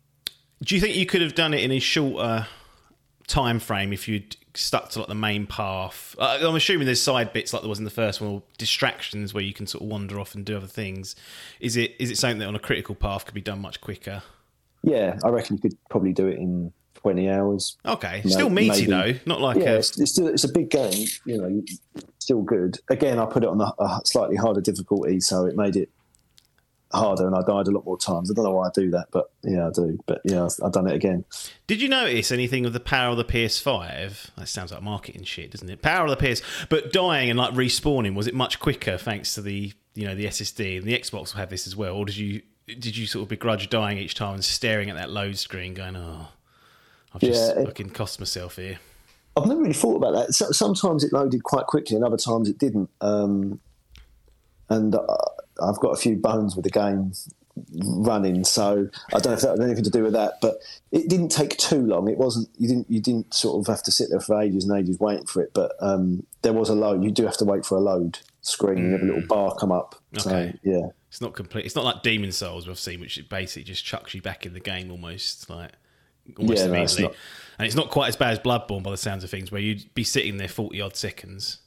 [SPEAKER 3] Do you think you could have done it in a shorter time frame if you'd stuck to like the main path? Uh, I'm assuming there's side bits like there was in the first one, or distractions where you can sort of wander off and do other things. Is it is it something that on a critical path could be done much quicker?
[SPEAKER 2] Yeah, I reckon you could probably do it in 20 hours.
[SPEAKER 3] Okay, still meaty
[SPEAKER 2] maybe.
[SPEAKER 3] though, not like
[SPEAKER 2] yeah,
[SPEAKER 3] a
[SPEAKER 2] it's, it's still it's a big game. You know, still good. Again, I put it on a, a slightly harder difficulty, so it made it harder, and I died a lot more times. I don't know why I do that, but yeah, I do. But yeah, I've done it again.
[SPEAKER 3] Did you notice anything of the power of the PS5? That sounds like marketing shit, doesn't it? Power of the PS, but dying and like respawning was it much quicker thanks to the you know the SSD and the Xbox will have this as well, or did you did you sort of begrudge dying each time and staring at that load screen, going, "Oh, I've just
[SPEAKER 2] Yeah,
[SPEAKER 3] fucking cost myself here."
[SPEAKER 2] I've never really thought about that. So, sometimes it loaded quite quickly, and other times it didn't. Um, and uh, I've got a few bones with the game running, so I don't know if that had anything to do with that. But it didn't take too long. It wasn't. You didn't. You didn't sort of have to sit there for ages and ages waiting for it. But um, there was a load. You do have to wait for a load screen. You have a little bar come up. So
[SPEAKER 3] Okay.
[SPEAKER 2] yeah.
[SPEAKER 3] It's not complete. It's not like Demon's Souls we've seen, which it basically just chucks you back in the game almost like almost
[SPEAKER 2] Yeah, no, it's
[SPEAKER 3] immediately.
[SPEAKER 2] not.
[SPEAKER 3] and it's not quite as bad as Bloodborne by the sounds of things, where you'd be sitting there forty odd seconds,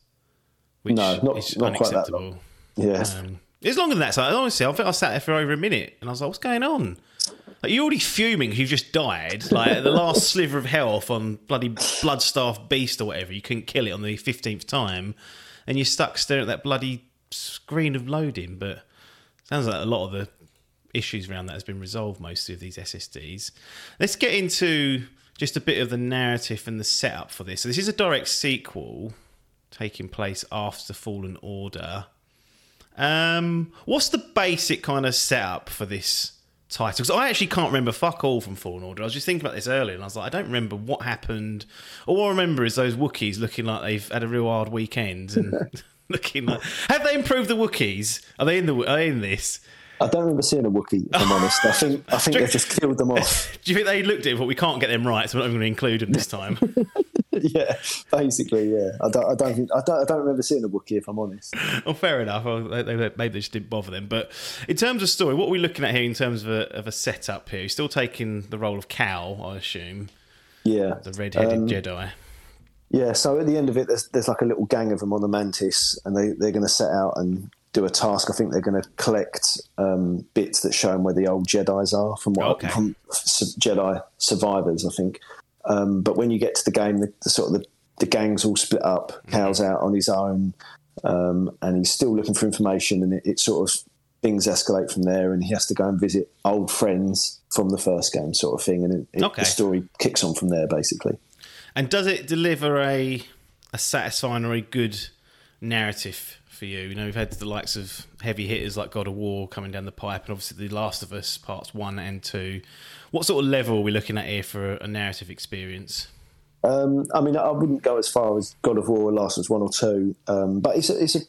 [SPEAKER 3] which
[SPEAKER 2] No, not-
[SPEAKER 3] is
[SPEAKER 2] not
[SPEAKER 3] unacceptable.
[SPEAKER 2] Yeah.
[SPEAKER 3] Um, it's longer than that. So honestly, I think I sat there for over a minute, and I was like, "What's going on?" Like you're already fuming because you've just died. Like the [laughs] last sliver of health on bloody Blood-starved Beast or whatever, you couldn't kill it on the fifteenth time, and you're stuck staring at that bloody screen of loading. But sounds like a lot of the issues around that has been resolved mostly with these SSDs. Let's get into just a bit of the narrative and the setup for this. So this is a direct sequel taking place after Fallen Order. Um, what's the basic kind of setup for this title? Because I actually can't remember fuck all from Fallen Order. I was just thinking about this earlier, and I was like, I don't remember what happened. All I remember is those Wookiees looking like they've had a real hard weekend and [laughs] looking like. Have they improved the Wookiees? Are they in the? Are they in this?
[SPEAKER 2] I don't remember seeing a Wookiee, if I'm honest. I think I think they just killed them off. [laughs]
[SPEAKER 3] Do you think they looked at it but we can't get them right, so we're not even going to include them this time? [laughs]
[SPEAKER 2] yeah, basically, yeah. I don't, I don't, think, I don't, I don't remember seeing a Wookiee, if I'm honest.
[SPEAKER 3] well, fair enough. Well, they, they, maybe they just didn't bother them. But in terms of story, what are we looking at here in terms of a, of a setup here? You're still taking the role of Cal, I assume.
[SPEAKER 2] Yeah.
[SPEAKER 3] The red-headed um, Jedi.
[SPEAKER 2] Yeah, so at the end of it, there's, there's like a little gang of them on the Mantis, and they, they're going to set out and do a task. I think they're going to collect um, bits that show them where the old Jedi's are from what okay. from Jedi survivors, I think. Um, but when you get to the game, the, the sort of the, the, gang's all split up. Cal's out on his own, um, and he's still looking for information. And it, it, sort of things escalate from there, and he has to go and visit old friends from the first game, sort of thing. And it, okay. the story kicks on from there, basically.
[SPEAKER 3] And does it deliver a a satisfying or a good narrative for you? You know, we've had the likes of heavy hitters like God of War coming down the pipe, and obviously The Last of Us parts one and two. What sort of level are we looking at here for a narrative experience?
[SPEAKER 2] Um, I mean, I wouldn't go as far as God of War, Last of Us one or two, um, but it's a, it's a,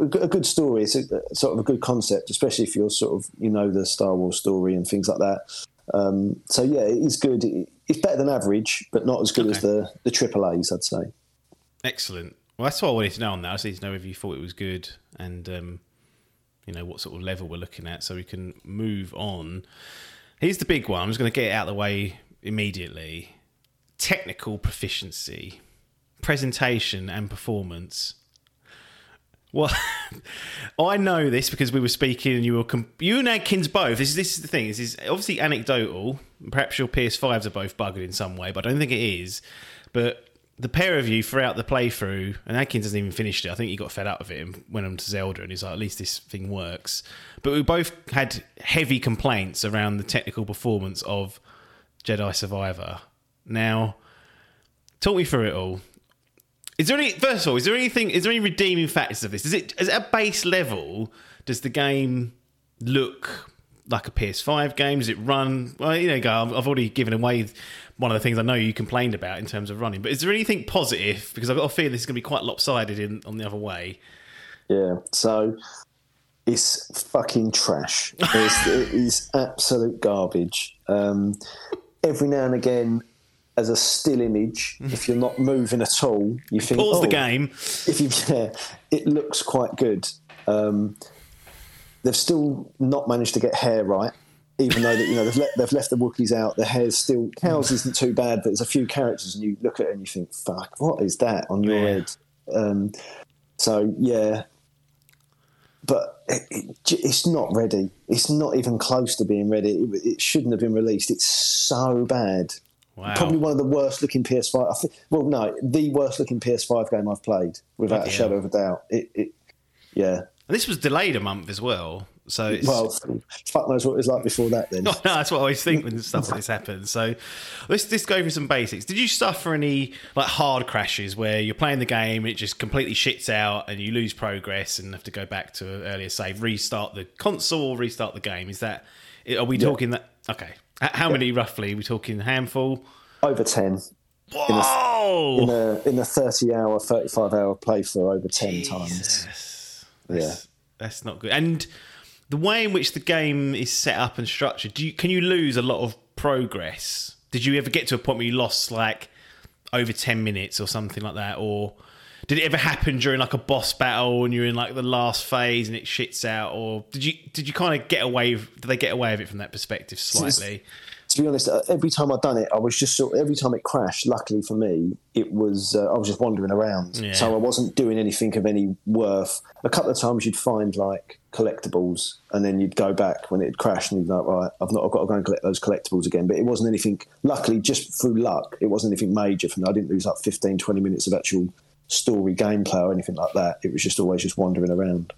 [SPEAKER 2] a, good story. It's a, sort of a good concept, especially if you're sort of you know the Star Wars story and things like that. Um, so yeah, it is good. It's better than average, but not as good okay. as the the triple A's, I'd say.
[SPEAKER 3] Excellent. Well, that's what I wanted to know on that. I just need to know if you thought it was good and um, you know what sort of level we're looking at, so we can move on. Here's the big one. I'm just going to get it out of the way immediately. Technical proficiency, presentation, and performance. Well, [laughs] I know this because we were speaking, and you were comp- you and Adkins both. This is this is the thing. This is obviously anecdotal. Perhaps your PS5s are both buggered in some way, but I don't think it is. But the pair of you throughout the playthrough, and Adkins hasn't even finished it. I think he got fed up of it and went on to Zelda, and he's like, at least this thing works. But we both had heavy complaints around the technical performance of Jedi Survivor. Now, talk me through it all. Is there any? First of all, is there anything? Is there any redeeming factors of this? Is it? Is at a base level? Does the game look like a PS5 game? Does it run? Well, you know, I've already given away one of the things I know you complained about in terms of running. But is there anything positive? Because I've got a feeling this is going to be quite lopsided in on the other way.
[SPEAKER 2] Yeah. So it's fucking trash. [laughs] It's, it is absolute garbage. Um, every now and again, as a still image, if you're not moving at all, you think
[SPEAKER 3] pause
[SPEAKER 2] oh,
[SPEAKER 3] the game.
[SPEAKER 2] If you, [laughs] yeah, it looks quite good. Um, they've still not managed to get hair right even though that you know they've, let, they've left the Wookiees out, the hair's still Cal's isn't too bad, but there's a few characters and you look at it and you think, "Fuck, what is that on your yeah. head?" Um, so yeah, but it, it, it's not ready. It's not even close to being ready. It, it shouldn't have been released. It's so bad. Wow. Probably one of the worst looking PS5. Think, well, no, the worst looking PS5 game I've played, without a shadow of a doubt. It, yeah.
[SPEAKER 3] And this was delayed a month as well. So
[SPEAKER 2] well, fuck knows what it was like before that. Then [laughs]
[SPEAKER 3] no, that's what I always think when stuff like this happens. So let's just go through some basics. Did you suffer any like hard crashes where you're playing the game, it just completely shits out, and you lose progress and have to go back to an earlier save, restart the console, or restart the game? Is that? Are we talking yeah. that? Okay, how many roughly? Are we talking handful?
[SPEAKER 2] Over ten.
[SPEAKER 3] Whoa!
[SPEAKER 2] In a, in a, in a thirty hour, thirty five hour playthrough over ten Jesus.
[SPEAKER 3] times. Yeah, that's, that's not good. And the way in which the game is set up and structured, do you, can you lose a lot of progress? Did you ever get to a point where you lost like over 10 minutes or something like that? Or did it ever happen during like a boss battle and you're in like the last phase and it shits out? Or did you did you kind of get away, did they get away with it from that perspective slightly?
[SPEAKER 2] To be honest, uh, every time I'd done it, I was just sort. Every time it crashed, luckily for me, it was uh, I was just wandering around, yeah. so I wasn't doing anything of any worth. A couple of times you'd find like collectibles, and then you'd go back when it crashed, and you'd be like, right, I've not, I've got to go and collect those collectibles again. But it wasn't anything. Luckily, just through luck, it wasn't anything major for me. I didn't lose like 15, 20 minutes of actual story gameplay or anything like that. It was just always just wandering around.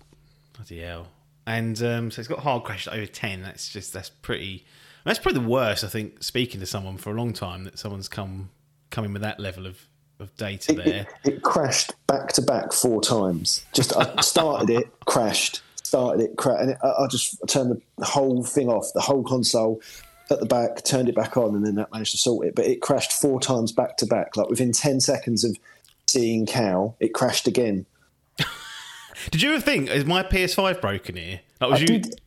[SPEAKER 3] Bloody hell! And um, so it's got hard crash over ten. That's just that's pretty that's probably the worst. I think speaking to someone for a long time that someone's come coming with that level of of data
[SPEAKER 2] it,
[SPEAKER 3] there.
[SPEAKER 2] It, it, crashed back to back four times. Just I [laughs] started it, crashed, started it, crashed, and it, I, I just turned the whole thing off, the whole console at the back, turned it back on, and then that managed to sort it. But it crashed four times back to back. Like within ten seconds of seeing Cal, it crashed again. [laughs]
[SPEAKER 3] Did you ever think is my PS5 broken here? Like, was
[SPEAKER 2] I
[SPEAKER 3] you?
[SPEAKER 2] did,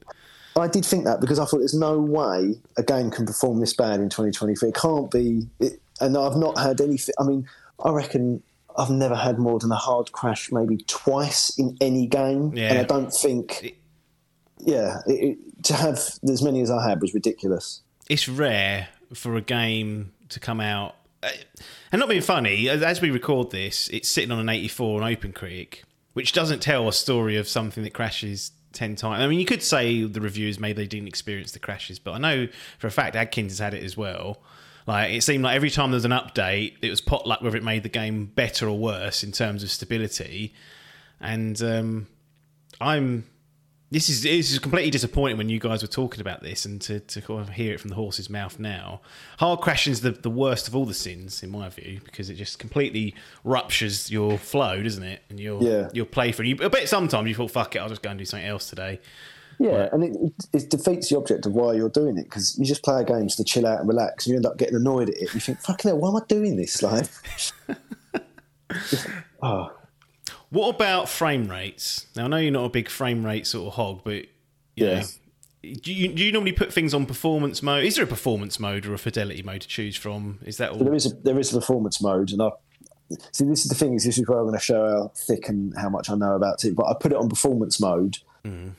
[SPEAKER 2] I did think that because I thought there's no way a game can perform this bad in 2023. It can't be. It, and I've not had anything. I mean, I reckon I've never had more than a hard crash maybe twice in any game,
[SPEAKER 3] Yeah.
[SPEAKER 2] and I don't think. yeah, it, it, to have as many as I had was ridiculous.
[SPEAKER 3] it's rare for a game to come out. uh, And not being funny, as- as we record this, it's sitting on an 84 on OpenCritic, which doesn't tell a story of something that crashes 10 times. I mean, you could say the reviews maybe they didn't experience the crashes, but I know for a fact Adkins has had it as well. Like, it seemed like every time there was an update, it was potluck whether it made the game better or worse in terms of stability. And um, I'm this is this is completely disappointing when you guys were talking about this and to, to kind of hear it from the horse's mouth now. Hard crashing is the, the worst of all the sins in my view because it just completely ruptures your flow, doesn't it? And your
[SPEAKER 2] Yeah.
[SPEAKER 3] your play for you. I bet sometimes you thought, fuck it, I'll just go and do something else today.
[SPEAKER 2] Yeah, and it, it, defeats the object of why you're doing it because you just play games to chill out and relax, and you end up getting annoyed at it. You think, "Fucking hell, why am I doing this?" Like, [laughs] oh,
[SPEAKER 3] What about frame rates? Now I know you're not a big frame rate sort of hog, but
[SPEAKER 2] Yeah.
[SPEAKER 3] know, do you do you normally put things on performance mode? Is there a performance mode or a fidelity mode to choose from? Is that all?
[SPEAKER 2] there is a there is a performance mode, and I see. This is the thing is this is where I'm going to show how thick and how much I know about it. But I put it on performance mode,
[SPEAKER 3] Mm.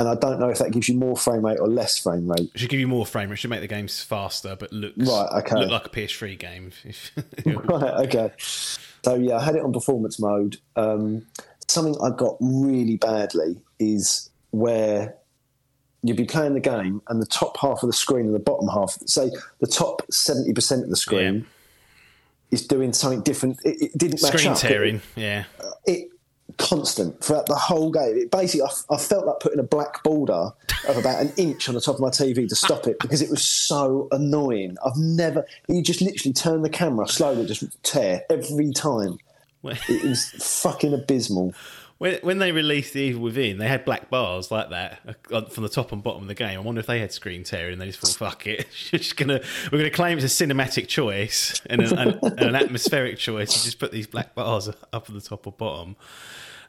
[SPEAKER 2] And I don't know if that gives you more frame rate or less frame rate.
[SPEAKER 3] It should give you more frame rate. It should make the games faster, but looks
[SPEAKER 2] Right, okay.
[SPEAKER 3] look like a PS3 game. [laughs] [laughs]
[SPEAKER 2] Right, okay. So yeah, I had it on performance mode. Um, something I got really badly is where you'd be playing the game and the top half of the screen and the bottom half, say the top seventy percent of the screen, is doing something different. It, it didn't match
[SPEAKER 3] Screen
[SPEAKER 2] up.
[SPEAKER 3] tearing, yeah.
[SPEAKER 2] It, it constant throughout the whole game. It basically, I, I felt like putting a black border of about an inch on the top of my TV to stop it because it was so annoying. I've never. You just literally turn the camera slowly, just tear every time. It was fucking abysmal.
[SPEAKER 3] When when they released the Evil Within, they had black bars like that uh, from the top and bottom of the game. I wonder if they had screen tearing and they just thought, "Fuck it, [laughs] we're just gonna we're gonna claim it's a cinematic choice and an, an, and an atmospheric choice and just put these black bars [laughs] up at the top or bottom."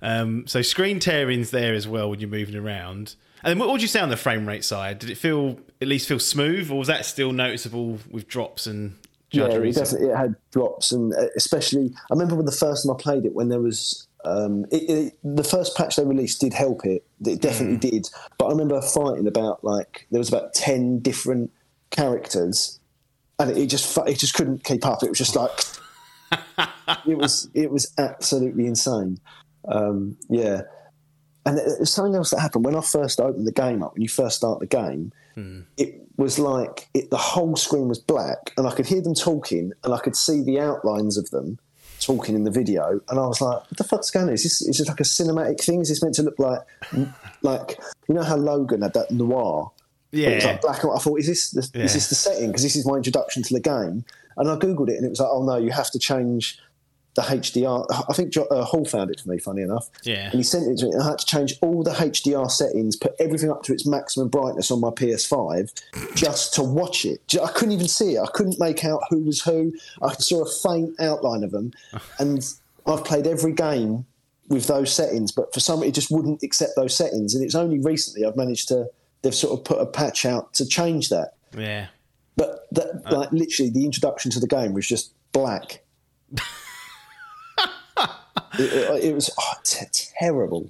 [SPEAKER 3] Um, so screen tearing's there as well when you're moving around. And then what would you say on the frame rate side? Did it feel at least feel smooth, or was that still noticeable with drops and
[SPEAKER 2] Yeah, it definitely it had drops, and uh, especially I remember when the first time I played it when there was. Um, it, it, the first patch they released did help it. It definitely did. But I remember fighting about like there was about ten different characters, and it, it just it just couldn't keep up. It was just like [laughs] it was it was absolutely insane. Um, yeah, and there's something else that happened when I first opened the game up. When you first start the game, it was like it, the whole screen was black, and I could hear them talking, and I could see the outlines of them talking in the video, and I was like, "What the fuck's going on? Is this is this like a cinematic thing? Is this meant to look like like you know how Logan had that noir? It was
[SPEAKER 3] yeah,
[SPEAKER 2] like black and white. I thought, is this the,
[SPEAKER 3] Yeah.
[SPEAKER 2] is this the setting? Because this is my introduction to the game. And I googled it, and it was like, oh no, you have to change the HDR. I think jo- uh, Hall found it for me, funny enough.
[SPEAKER 3] Yeah.
[SPEAKER 2] And he sent it to me, I had to change all the HDR settings, put everything up to its maximum brightness on my PS5, just to watch it. I couldn't even see it. I couldn't make out who was who. I saw a faint outline of them, [laughs] and I've played every game with those settings, but for some, it just wouldn't accept those settings. And it's only recently I've managed to. They've sort of put a patch out to change that.
[SPEAKER 3] yeah.
[SPEAKER 2] But that, like, literally, the introduction to the game was just black. [laughs] it, it- was oh, t- terrible.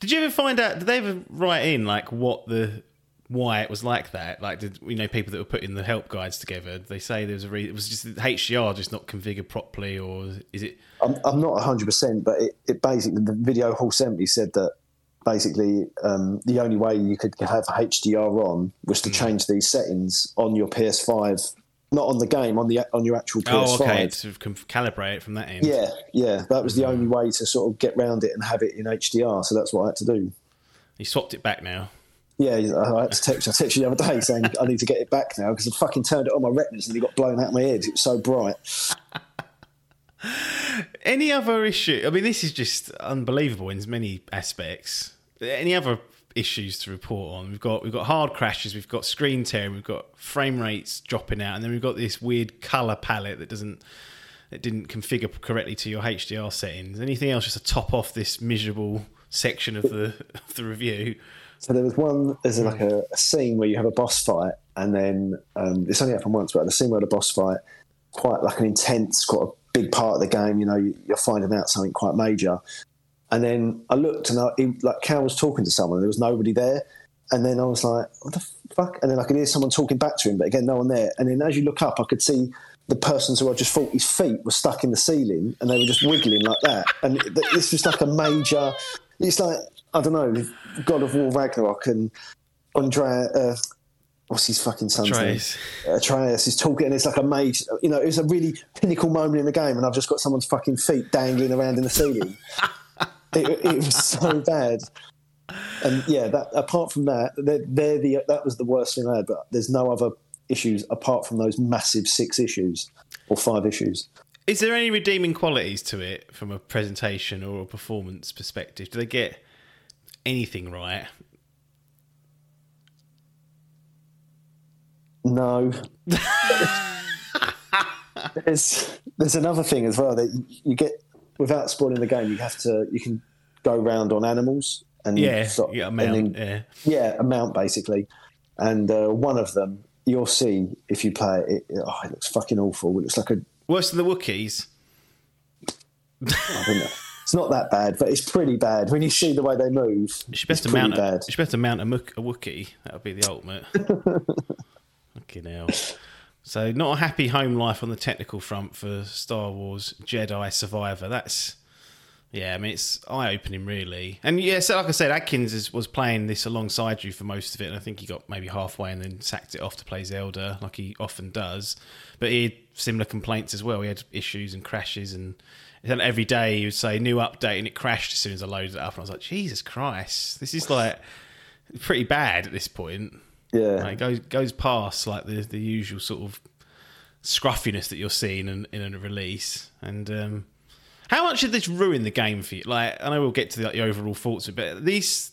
[SPEAKER 3] Did you ever find out? Did they ever write in like what the why it was like that? Like, did you know people that were putting the help guides together? They say there was a reason. it was just HDR just not configured properly, or is it?
[SPEAKER 2] I'm, I'm not 100%, but it, it basically, the video Hall 70 said that basically um, the only way you could have HDR on was to change these settings on your PS5, not on the game, on the on your actual PS5.
[SPEAKER 3] Oh, okay, to calibrate it from that end.
[SPEAKER 2] Yeah, yeah, that was the mm. only way to sort of get round it and have it in HDR. So that's what I had to do.
[SPEAKER 3] you swapped it back now.
[SPEAKER 2] Yeah, I had to text. I texted you the other day saying I need to get it back now because I fucking turned it on my retinas and it got blown out of my head. It was so bright. [laughs]
[SPEAKER 3] Any other issue? I mean, this is just unbelievable in many aspects. Any other issues to report on. We've got we've got hard crashes, we've got screen tearing, we've got frame rates dropping out, and then we've got this weird color palette that doesn't that didn't configure correctly to your HDR settings. Anything else just to top off this miserable section of the of the review?
[SPEAKER 2] So there was one. There's like a, a scene where you have a boss fight, and then um, it's only happened once, but the scene where the boss fight, quite like an intense, quite a big part of the game. You know, you, you're finding out something quite major, and then I looked and I, he, like Cal was talking to someone, and there was nobody there. And then I was like, "What the fuck?" And then I could hear someone talking back to him, but again, no one there. And then as you look up, I could see the persons who I just thought his feet were stuck in the ceiling, and they were just wiggling like that. And it's just like a major. It's like I don't know, God of War Ragnarok and Andrea. Uh, what's his fucking son's
[SPEAKER 3] Atreus.
[SPEAKER 2] name? Atreus is talking, and it's like a major. You know, it was a really pinnacle moment in the game, and I've just got someone's fucking feet dangling around in the ceiling. [laughs] it, it, was so [laughs] bad. And yeah, that apart from that, they're, they're, the that was the worst thing I had. But there's no other issues apart from those massive six issues or five issues.
[SPEAKER 3] Is there any redeeming qualities to it from a presentation or a performance perspective? Do they get anything right?
[SPEAKER 2] No. [laughs] there's there's another thing as well that you get without spoiling the game. You have to you can go round on animals and
[SPEAKER 3] yeah, sort, yeah, a mount, then,
[SPEAKER 2] yeah, yeah, a mount basically. And uh, one of them you'll see if you play it. it oh, it looks fucking awful. It looks like a
[SPEAKER 3] worse than the Wookiees.
[SPEAKER 2] I don't know. It's not that bad, but it's pretty bad when you see the way they move.
[SPEAKER 3] You should best
[SPEAKER 2] it's
[SPEAKER 3] mount.
[SPEAKER 2] A,
[SPEAKER 3] should best mount a, Mook, a Wookiee. That would be the ultimate. [laughs] Fucking hell. So, not a happy home life on the technical front for Star Wars Jedi Survivor. That's yeah, I mean it's eye opening really. And yeah, so like I said, Adkins is, was playing this alongside you for most of it, and I think he got maybe halfway and then sacked it off to play Zelda, like he often does. But he had similar complaints as well. He had issues and crashes, and every day he would say new update, and it crashed as soon as I loaded it up, and I was like, Jesus Christ, this is like pretty bad at this point.
[SPEAKER 2] Yeah,
[SPEAKER 3] like, it goes goes past like the the usual sort of scruffiness that you're seeing in, in a release, and. um how much did this ruin the game for you? Like, I know we'll get to the, like, the overall thoughts, but these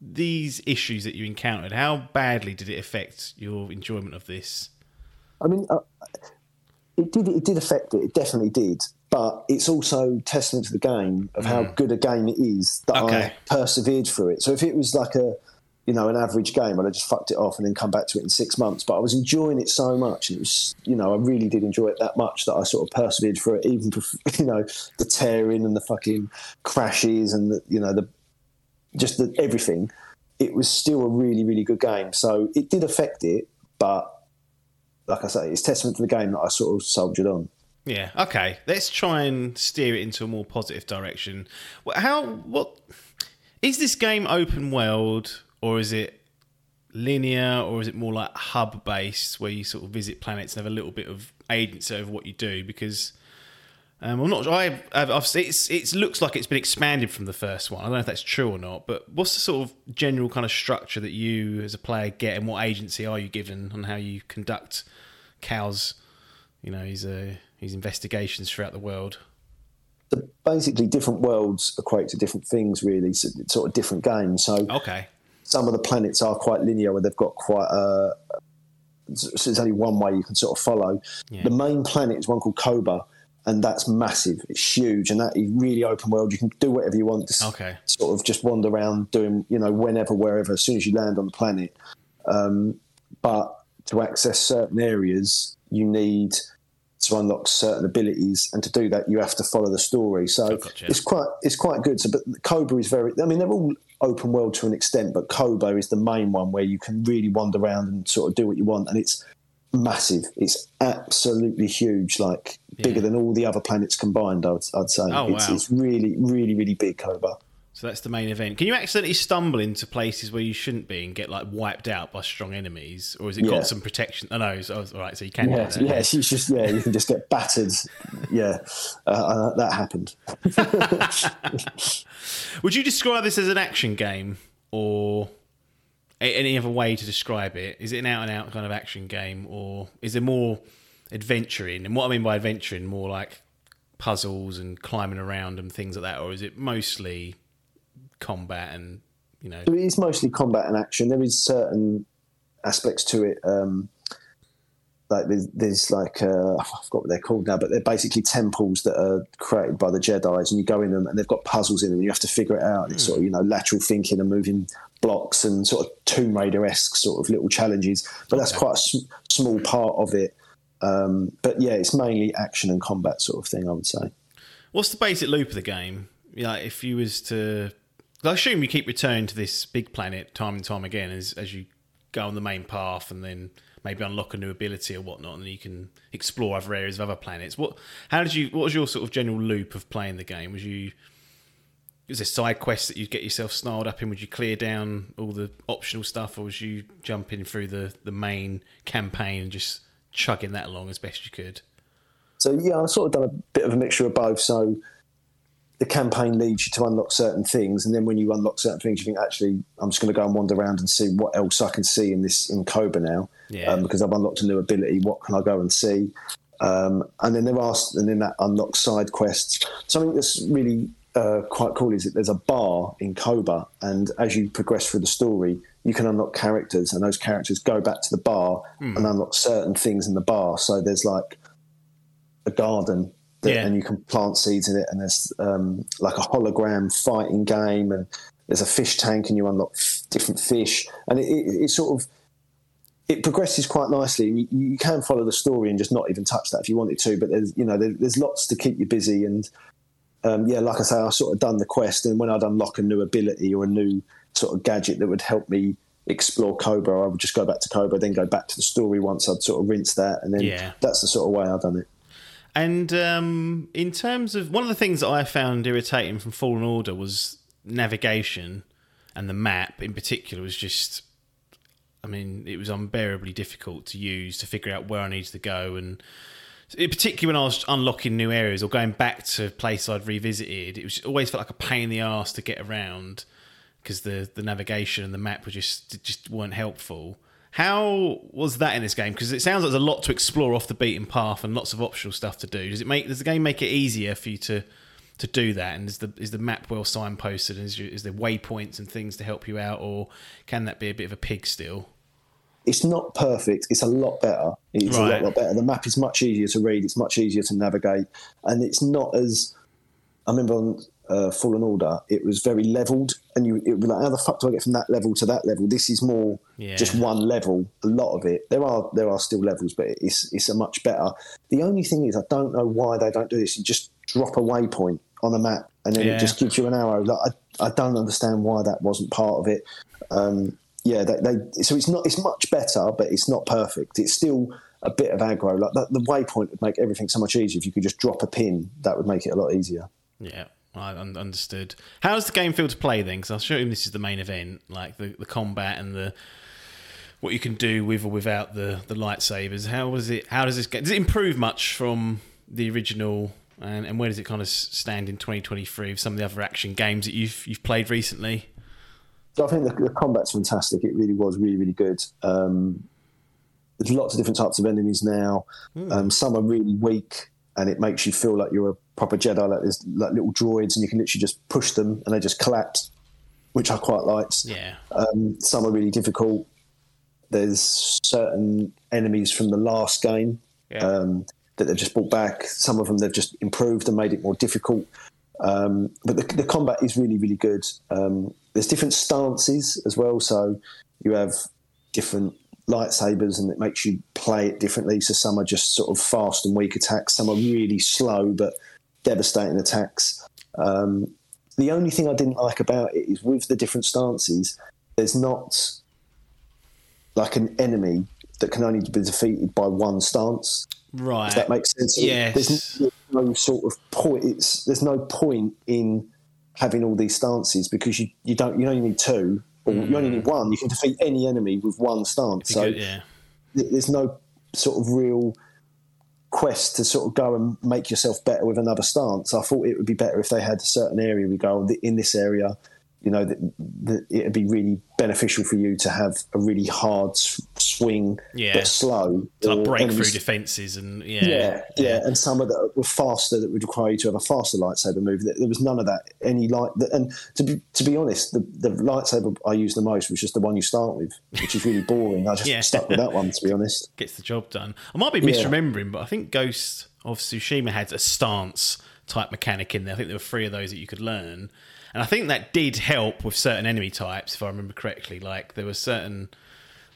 [SPEAKER 3] these issues that you encountered, how badly did it affect your enjoyment of this?
[SPEAKER 2] I mean, uh, it did. It did affect it. It definitely did. But it's also testament to the game of how mm. good a game it is that okay. I persevered through it. So if it was like a you know, an average game, and I'd just fucked it off and then come back to it in six months. But I was enjoying it so much, and it was, you know, I really did enjoy it that much that I sort of persevered for it, even, [laughs] you know, the tearing and the fucking crashes and the, you know, the just the, everything. It was still a really, really good game. So it did affect it, but like I say, it's testament to the game that I sort of soldiered on.
[SPEAKER 3] Yeah. Okay. Let's try and steer it into a more positive direction. How? What? Is this game open world? Or is it linear, or is it more like hub based, where you sort of visit planets and have a little bit of agency over what you do? Because um, I'm not. I, I've, I've, it's it looks like it's been expanded from the first one. I don't know if that's true or not, but what's the sort of general kind of structure that you as a player get, and what agency are you given on how you conduct Cal's, you know, his uh, his investigations throughout the world?
[SPEAKER 2] basically, different worlds equate to different things. Really, so it's sort of different games. So
[SPEAKER 3] okay,
[SPEAKER 2] some of the planets are quite linear, where they've got quite a. So there's only one way you can sort of follow. Yeah. The main planet is one called Koboh, and that's massive. It's huge, and that is really open world. You can do whatever you want. To
[SPEAKER 3] okay.
[SPEAKER 2] Sort of just wander around, doing you know whenever, wherever, as soon as you land on the planet. Um, but to access certain areas, you need to unlock certain abilities, and to do that, you have to follow the story. So gotcha. it's quite it's quite good. So, but Koboh is very. I mean, they're all open world to an extent, but Koboh is the main one where you can really wander around and sort of do what you want, and it's massive. It's absolutely huge, like yeah. bigger than all the other planets combined. I'd, I'd say.
[SPEAKER 3] Oh,
[SPEAKER 2] it's,
[SPEAKER 3] wow.
[SPEAKER 2] it's really, really, really big, Koboh.
[SPEAKER 3] So that's the main event. Can you accidentally stumble into places where you shouldn't be and get like wiped out by strong enemies, or has it yeah. got some protection? Oh no, so, all right. So you can.
[SPEAKER 2] Yeah, yeah. You just yeah, you can just get battered. yeah, uh, uh, that happened. [laughs] [laughs]
[SPEAKER 3] Would you describe this as an action game, or any other way to describe it? Is it an out and out kind of action game, or is it more adventuring? And what I mean by adventuring, more like puzzles and climbing around and things like that, or is it mostly combat and you know.
[SPEAKER 2] It is mostly combat and action. There is certain aspects to it. Um, like there's, there's like uh, I forgot what they're called now, but they're basically temples that are created by the Jedi's, and you go in them, and they've got puzzles in them. And you have to figure it out. It's sort of you know lateral thinking and moving blocks and sort of Tomb Raider esque sort of little challenges. But that's quite a sm- small part of it. Um, but yeah, it's mainly action and combat sort of thing. I would say.
[SPEAKER 3] What's the basic loop of the game? Yeah, if you was to, I assume you keep returning to this big planet time and time again as as you go on the main path, and then maybe unlock a new ability or whatnot, and you can explore other areas of other planets. What? How did you? What was your sort of general loop of playing the game? Was you was there side quests that you'd get yourself snarled up in? Would you clear down all the optional stuff, or was you jumping through the the main campaign and just chugging that along as best you could?
[SPEAKER 2] So yeah, I've sort of done a bit of a mixture of both. So the campaign leads you to unlock certain things, and then when you unlock certain things, you think, actually, I'm just going to go and wander around and see what else I can see in this in Koboh now,
[SPEAKER 3] Yeah.
[SPEAKER 2] um, because I've unlocked a new ability. What can I go and see? Um, and then there are, and then that unlocks side quests. Something that's really uh, quite cool is that there's a bar in Koboh, and as you progress through the story, you can unlock characters, and those characters go back to the bar and unlock certain things in the bar. So there's like a garden that,
[SPEAKER 3] Yeah.
[SPEAKER 2] and you can plant seeds in it and there's um, like a hologram fighting game and there's a fish tank and you unlock f- different fish and it, it, it sort of it progresses quite nicely you, you can follow the story and just not even touch that if you wanted to but there's you know there, there's lots to keep you busy and um, yeah like i say i sort of done the quest and when i'd unlock a new ability or a new sort of gadget that would help me explore Koboh i would just go back to Koboh then go back to the story once i'd sort of rinsed that and then
[SPEAKER 3] Yeah.
[SPEAKER 2] that's the sort of way i've done it
[SPEAKER 3] And um, in terms of one of the things that I found irritating from Fallen Order was navigation and the map in particular was just, I mean, it was unbearably difficult to use to figure out where I needed to go. And in particular, when I was unlocking new areas or going back to places I'd revisited, it was always felt like a pain in the ass to get around because the, the navigation and the map were just just weren't helpful. How was that in this game? Because it sounds like there's a lot to explore off the beaten path and lots of optional stuff to do. Does it make does the game make it easier for you to to do that? And is the is the map well signposted? And is, you, is there waypoints and things to help you out, or can that be a bit of a pig still?
[SPEAKER 2] it's not perfect. It's a lot better. It's a lot, lot better. The map is much easier to read. It's much easier to navigate, and it's not as. I remember on uh, Fallen Order, it was very leveled, and you it would be like, how the fuck do I get from that level to that level? This is more
[SPEAKER 3] Yeah.
[SPEAKER 2] just one level. A lot of it. There are there are still levels, but it's it's a much better. The only thing is, I don't know why they don't do this. You just drop a waypoint on a map, and then
[SPEAKER 3] Yeah.
[SPEAKER 2] it just gives you an arrow. Like, I I don't understand why that wasn't part of it. Um, yeah, they, they so it's not it's much better, but it's not perfect. It's still a bit of aggro. Like that, the waypoint would make everything so much easier. If you could just drop a pin, that would make it a lot easier.
[SPEAKER 3] Yeah, I understood. How does the game feel to play then? Because I'll show you this is the main event, like the, the combat and the what you can do with or without the, the lightsabers. How was it? How does this get? Does it improve much from the original? And, and where does it kind of stand in 2023 with some of the other action games that you've you've played recently?
[SPEAKER 2] So I think the, the combat's fantastic. It really was really really good. Um, there's lots of different types of enemies now. Um, some are really weak, and it makes you feel like you're a proper Jedi. Like there's like little droids, and you can literally just push them, and they just collapse, which I quite liked.
[SPEAKER 3] Yeah,
[SPEAKER 2] Um, some are really difficult. There's certain enemies from the last game
[SPEAKER 3] Yeah.
[SPEAKER 2] um, that they've just brought back. Some of them they've just improved and made it more difficult. Um, but the, the combat is really, really good. Um, there's different stances as well. So you have different lightsabers and it makes you play it differently. So some are just sort of fast and weak attacks. Some are really slow but devastating attacks. Um, the only thing I didn't like about it is with the different stances, there's not like an enemy that can only be defeated by one stance.
[SPEAKER 3] right.
[SPEAKER 2] If that makes sense.
[SPEAKER 3] Yes.
[SPEAKER 2] There's no sort of point. It's there's no point in having all these stances because you, you don't you only need two or you only need one. You can defeat any enemy with one stance. So
[SPEAKER 3] yeah.
[SPEAKER 2] there's no sort of real quest to sort of go and make yourself better with another stance. I thought it would be better if they had a certain area we go in this area. You know that, that it'd be really beneficial for you to have a really hard swing
[SPEAKER 3] Yeah.
[SPEAKER 2] but slow.
[SPEAKER 3] to like break through defenses and yeah,
[SPEAKER 2] Yeah, yeah, and some of that were faster that would require you to have a faster lightsaber move. There was none of that. Any light, and to be to be honest, the, the lightsaber I used the most was just the one you start with, which is really boring. I just [laughs]
[SPEAKER 3] Yeah.
[SPEAKER 2] stuck with that one to be honest. [laughs]
[SPEAKER 3] gets the job done. I might be misremembering, but I think Ghost of Tsushima had a stance type mechanic in there. I think there were three of those that you could learn, and I think that did help with certain enemy types, if I remember correctly. Like there were certain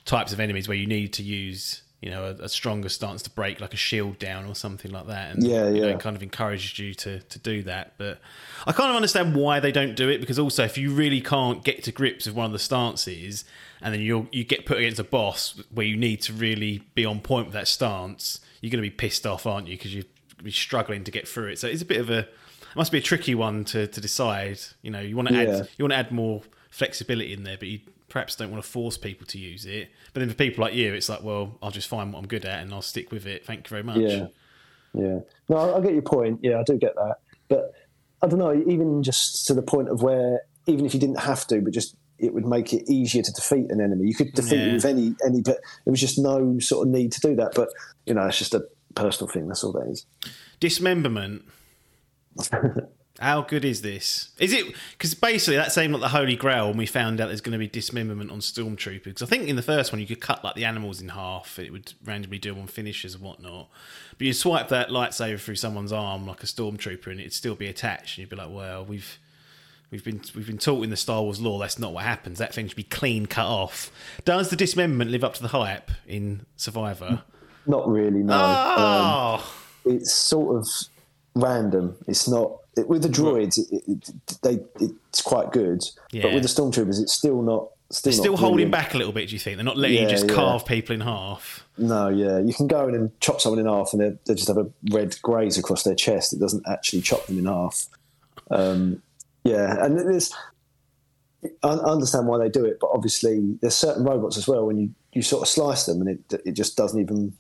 [SPEAKER 3] types of enemies where you needed to use. You know, a, a stronger stance to break like a shield down or something like that. And
[SPEAKER 2] Yeah,
[SPEAKER 3] you know,
[SPEAKER 2] yeah.
[SPEAKER 3] it kind of encouraged you to, to do that. But I kind of understand why they don't do it because also if you really can't get to grips with one of the stances and then you you get put against a boss where you need to really be on point with that stance, you're going to be pissed off, aren't you? Because you're be struggling to get through it. So it's a bit of a must be a tricky one to, to decide. You know, you want to
[SPEAKER 2] Yeah.
[SPEAKER 3] add you want to add more flexibility in there, but you perhaps don't want to force people to use it. But then for people like you, it's like, well, I'll just find what I'm good at and I'll stick with it. Thank you very much.
[SPEAKER 2] Yeah, yeah. No, I, I get your point. Yeah, I do get that, but I don't know. Even just to the point of where, even if you didn't have to, but just it would make it easier to defeat an enemy. You could defeat
[SPEAKER 3] Yeah.
[SPEAKER 2] it with any any, but there was just no sort of need to do that. But you know, it's just a personal thing. That's all that is.
[SPEAKER 3] Dismemberment. How good is this? Is it because basically that's aimed at the Holy Grail, and we found out there's going to be dismemberment on Stormtroopers. Because I think in the first one you could cut like the animals in half; and it would randomly do them on finishes and whatnot. But you swipe that lightsaber through someone's arm like a stormtrooper, and it'd still be attached, and you'd be like, "Well, we've we've been we've been taught in the Star Wars lore that's not what happens. That thing should be clean cut off." Does the dismemberment live up to the hype in Survivor?
[SPEAKER 2] Not really. No. Um,
[SPEAKER 3] Oh,
[SPEAKER 2] it's sort of random. It's not it, with the droids. It, it, they it's quite good,
[SPEAKER 3] Yeah.
[SPEAKER 2] but with the stormtroopers, it's still not. Still,
[SPEAKER 3] they're
[SPEAKER 2] not
[SPEAKER 3] still holding
[SPEAKER 2] brilliant.
[SPEAKER 3] back a little bit. Do you think they're not letting you
[SPEAKER 2] Yeah,
[SPEAKER 3] just
[SPEAKER 2] yeah.
[SPEAKER 3] carve people in half?
[SPEAKER 2] No, yeah, you can go in and chop someone in half, and they they just have a red graze across their chest. It doesn't actually chop them in half. Um, yeah, and there's. I I understand why they do it, but obviously there's certain robots as well when you, you sort of slice them and it it just doesn't even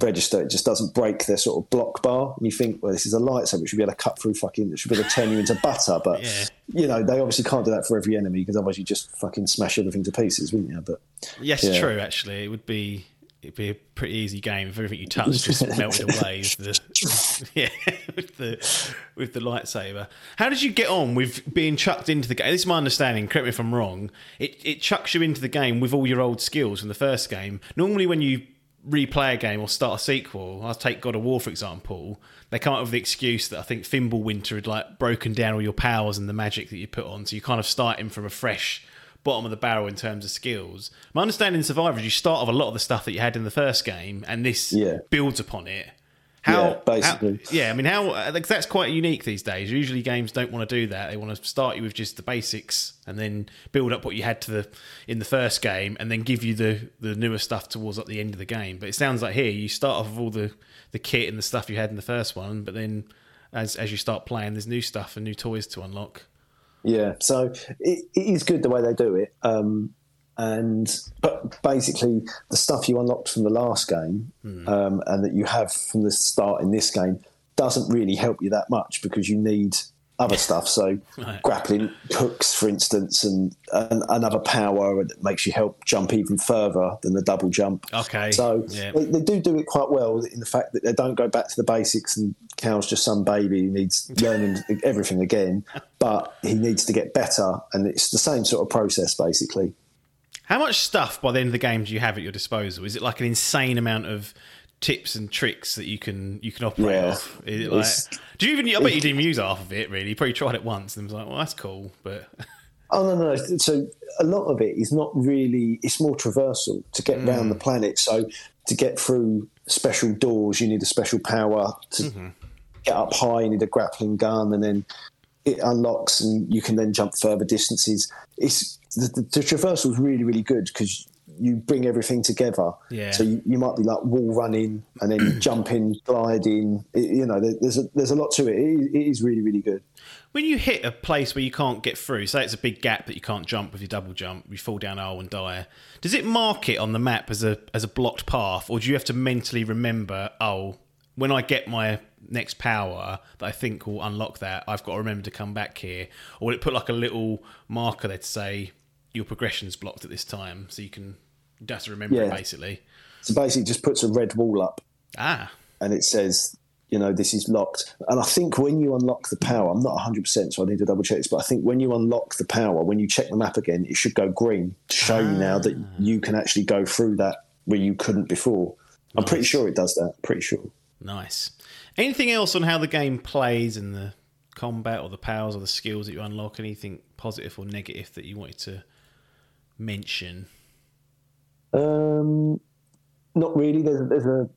[SPEAKER 2] register. It just doesn't break their sort of block bar. And you think, well, this is a lightsaber. It should be able to cut through fucking. It should be able to turn you into butter. But
[SPEAKER 3] Yeah.
[SPEAKER 2] you know they obviously can't do that for every enemy because otherwise you just fucking smash everything to pieces, wouldn't you? But
[SPEAKER 3] Yes,
[SPEAKER 2] Yeah.
[SPEAKER 3] true. Actually, it would be it'd be a pretty easy game if everything you touch [laughs] just melted away with the [laughs] yeah with the with the lightsaber. How did you get on with being chucked into the game? This is my understanding. Correct me if I'm wrong. It it chucks you into the game with all your old skills from the first game. Normally, when you replay a game or start a sequel, I'll take God of War for example. They come up with the excuse that I think Fimbulwinter had like broken down all your powers and the magic that you put on, so you kind of starting from a fresh bottom of the barrel in terms of skills. My understanding in Survivor is you start off a lot of the stuff that you had in the first game, and this
[SPEAKER 2] Yeah.
[SPEAKER 3] builds upon it. How,
[SPEAKER 2] Yeah, basically.
[SPEAKER 3] how- yeah, I mean, how uh, like, that's quite unique these days. Usually, games don't want to do that. They want to start you with just the basics and then build up what you had to the in the first game, and then give you the the newer stuff towards like the end of the game. But it sounds like here you start off with all the the kit and the stuff you had in the first one, but then as as you start playing, there's new stuff and new toys to unlock.
[SPEAKER 2] Yeah, so it, it is good the way they do it. Um, and but basically, the stuff you unlocked from the last game um, and that you have from the start in this game doesn't really help you that much because you need other stuff. So [laughs]
[SPEAKER 3] Right.
[SPEAKER 2] grappling hooks, for instance, and, and another power that makes you help jump even further than the double jump.
[SPEAKER 3] Okay,
[SPEAKER 2] So
[SPEAKER 3] yeah.
[SPEAKER 2] they, they do do it quite well in the fact that they don't go back to the basics and Cal's just some baby who needs [laughs] learning everything again, but he needs to get better, and it's the same sort of process basically.
[SPEAKER 3] How much stuff by the end of the game do you have at your disposal? Is it like an insane amount of tips and tricks that you can you can operate
[SPEAKER 2] Yeah.
[SPEAKER 3] off? Like, do you even? I bet you didn't use half of it. Really, you probably tried it once and was like, "Well, that's cool," but [laughs]
[SPEAKER 2] Oh no, no. no. So a lot of it is not really. It's more traversal to get around mm. the planet. So to get through special doors, you need a special power. To mm-hmm. get up high, you need a grappling gun, and then it unlocks, and you can then jump further distances. It's the, the, the traversal is really, really good because you bring everything together.
[SPEAKER 3] Yeah.
[SPEAKER 2] So you, you might be like wall running and then [clears throat] jumping, gliding. It, you know, there, there's a there's a lot to it. It is, it is really, really good.
[SPEAKER 3] when you hit a place where you can't get through, say it's a big gap that you can't jump with your double jump, you fall down a hole and die. Does it mark it on the map as a as a blocked path, or do you have to mentally remember? Oh, when I get my next power that I think will unlock that, I've got to remember to come back here, or will it put like a little marker there to say your progression's blocked at this time, so you can You have to remember it basically.
[SPEAKER 2] So basically, it just puts a red wall up
[SPEAKER 3] Ah,
[SPEAKER 2] and it says, you know, this is locked. And I think when you unlock the power, I'm not 100%, so I need to double check this, but I think when you unlock the power, when you check the map again, it should go green to show you now that you can actually go through that where you couldn't before. I'm pretty sure it does that. Pretty sure.
[SPEAKER 3] nice. Anything else on how the game plays and the combat or the powers or the skills that you unlock? Anything positive or negative that you wanted to mention?
[SPEAKER 2] Um, not really. There's there's a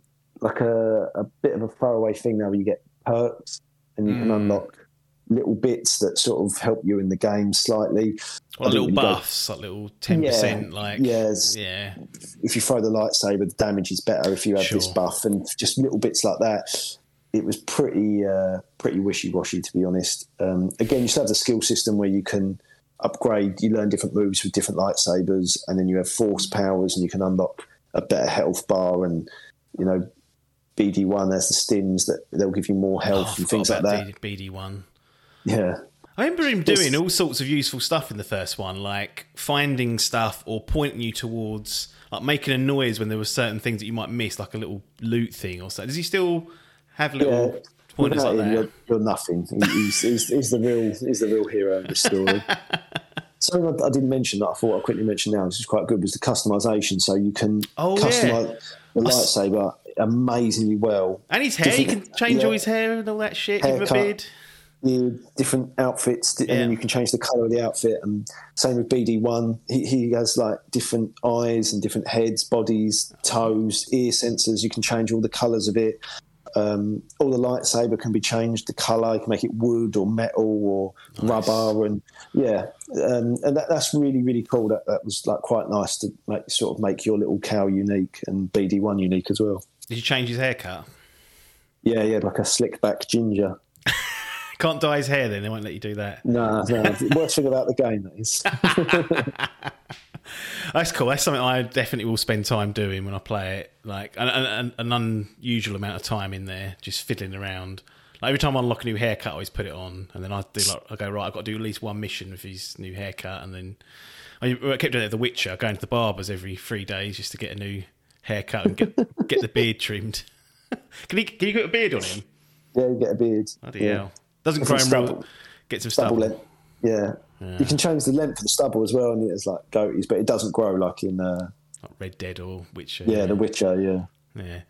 [SPEAKER 2] like a, a bit of a throwaway thing now where you get perks and you can unlock little bits that sort of help you in the game slightly.
[SPEAKER 3] Well, little
[SPEAKER 2] didn't go-
[SPEAKER 3] buffs, like little ten percent, like
[SPEAKER 2] yes.
[SPEAKER 3] yeah.
[SPEAKER 2] if you throw the lightsaber, the damage is better if you have this buff, and just little bits like that. It was pretty uh, pretty wishy washy, to be honest. Um, again, you still have the skill system where you can upgrade. You learn different moves with different lightsabers, and then you have force powers, and you can unlock a better health bar. And you know, BD one has the stims that they'll give you more health
[SPEAKER 3] Oh,
[SPEAKER 2] and things like that.
[SPEAKER 3] BD one.
[SPEAKER 2] Yeah,
[SPEAKER 3] I remember him doing all sorts of useful stuff in the first one, like finding stuff or pointing you towards, like making a noise when there were certain things that you might miss, like a little loot thing or something. Does he still have little
[SPEAKER 2] yeah. Without
[SPEAKER 3] like
[SPEAKER 2] him,
[SPEAKER 3] that?
[SPEAKER 2] you're, you're nothing. He's, he's, he's the real he's the real hero of the story. [laughs] Something I, I didn't mention that I thought I'd quickly mention now, which is quite good, was the customization. So you can
[SPEAKER 3] Oh, yeah.
[SPEAKER 2] customize the lightsaber amazingly well.
[SPEAKER 3] And his hair, you can change all his hair and all that shit. Give him a
[SPEAKER 2] Haircut.
[SPEAKER 3] beard.
[SPEAKER 2] The different outfits, and
[SPEAKER 3] Yeah.
[SPEAKER 2] then you can change the color of the outfit. And same with BD one, he, he has like different eyes and different heads, bodies, toes, ear sensors. You can change all the colors of it. Um, all the lightsaber can be changed. The color you can make it wood or metal or rubber, and yeah, um, and that, that's really really cool. That that was like quite nice to make sort of make your little Cal unique and BD one unique as well.
[SPEAKER 3] Did you change his haircut?
[SPEAKER 2] Yeah, yeah, like a slick back ginger. [laughs]
[SPEAKER 3] Can't dye his hair then, they won't let you do that.
[SPEAKER 2] No, no, worst thing about the game that is. [laughs] [laughs]
[SPEAKER 3] That's cool. That's something I definitely will spend time doing when I play it. Like an, an, an unusual amount of time in there, just fiddling around. Like every time I unlock a new haircut, I always put it on, and then I do like I go right. I've got to do at least one mission with his new haircut, and then I, kept doing it at The Witcher, going to the barbers every three days just to get a new haircut and get [laughs] get the beard trimmed. [laughs] can he can you get a beard on him?
[SPEAKER 2] Yeah, you get a beard.
[SPEAKER 3] Bloody
[SPEAKER 2] yeah.
[SPEAKER 3] hell! Doesn't grow him real. Get some
[SPEAKER 2] Stubble
[SPEAKER 3] stubble.
[SPEAKER 2] length. Yeah. You can change the length of the stubble as well, and it's like goatees, but it doesn't grow like in uh,
[SPEAKER 3] Like Red Dead or Witcher.
[SPEAKER 2] yeah, The Witcher. Yeah,
[SPEAKER 3] Yeah.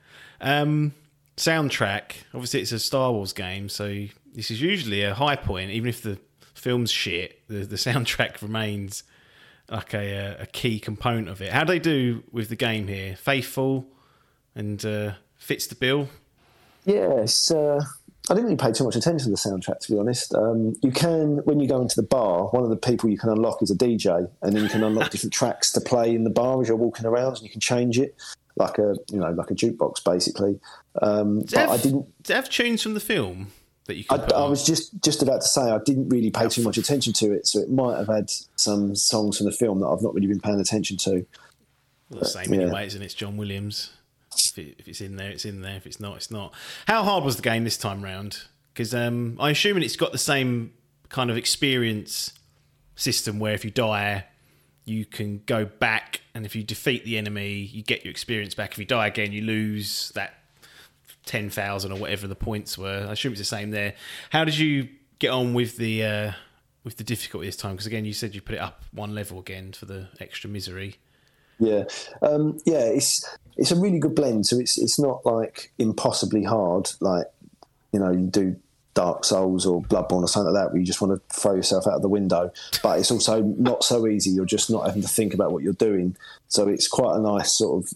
[SPEAKER 3] Um, soundtrack. Obviously, it's a Star Wars game, so this is usually a high point. Even if the film's shit, the, the [laughs] soundtrack remains like a, a key component of it. How do they do with the game here? Faithful and uh, fits the bill.
[SPEAKER 2] Yes. Yeah. I didn't really pay too much attention to the soundtrack, to be honest. Um, you can, when you go into the bar, one of the people you can unlock is a DJ, and then you can unlock different tracks to play in the bar as you're walking around, and you can change it like a you know like a jukebox basically. Um, but
[SPEAKER 3] have,
[SPEAKER 2] I didn't.
[SPEAKER 3] have tunes from the film that you
[SPEAKER 2] I, I was just just about to say I didn't really pay too much attention to it, so it might have had some songs from the film that I've not really been paying attention to.
[SPEAKER 3] the same
[SPEAKER 2] yeah.
[SPEAKER 3] anyway, isn't it? It's John Williams. If, it, if it's in there, it's in there. If it's not, it's not. How hard was the game this time round? Because um, I'm assuming it's got the same kind of experience system where if you die, you can go back, and if you defeat the enemy, you get your experience back. If you die again, you lose that ten thousand or whatever the points were. I assume it's the same there. How did you get on with the uh, with the difficulty this time? Because again, you said you put it up one level again for the extra misery.
[SPEAKER 2] Yeah, um, yeah, it's it's a really good blend. So it's it's not like impossibly hard, like you know you do Dark Souls or Bloodborne or something like that, where you just want to throw yourself out of the window. But it's also not so easy. You're just not having to think about what you're doing. So it's quite a nice sort of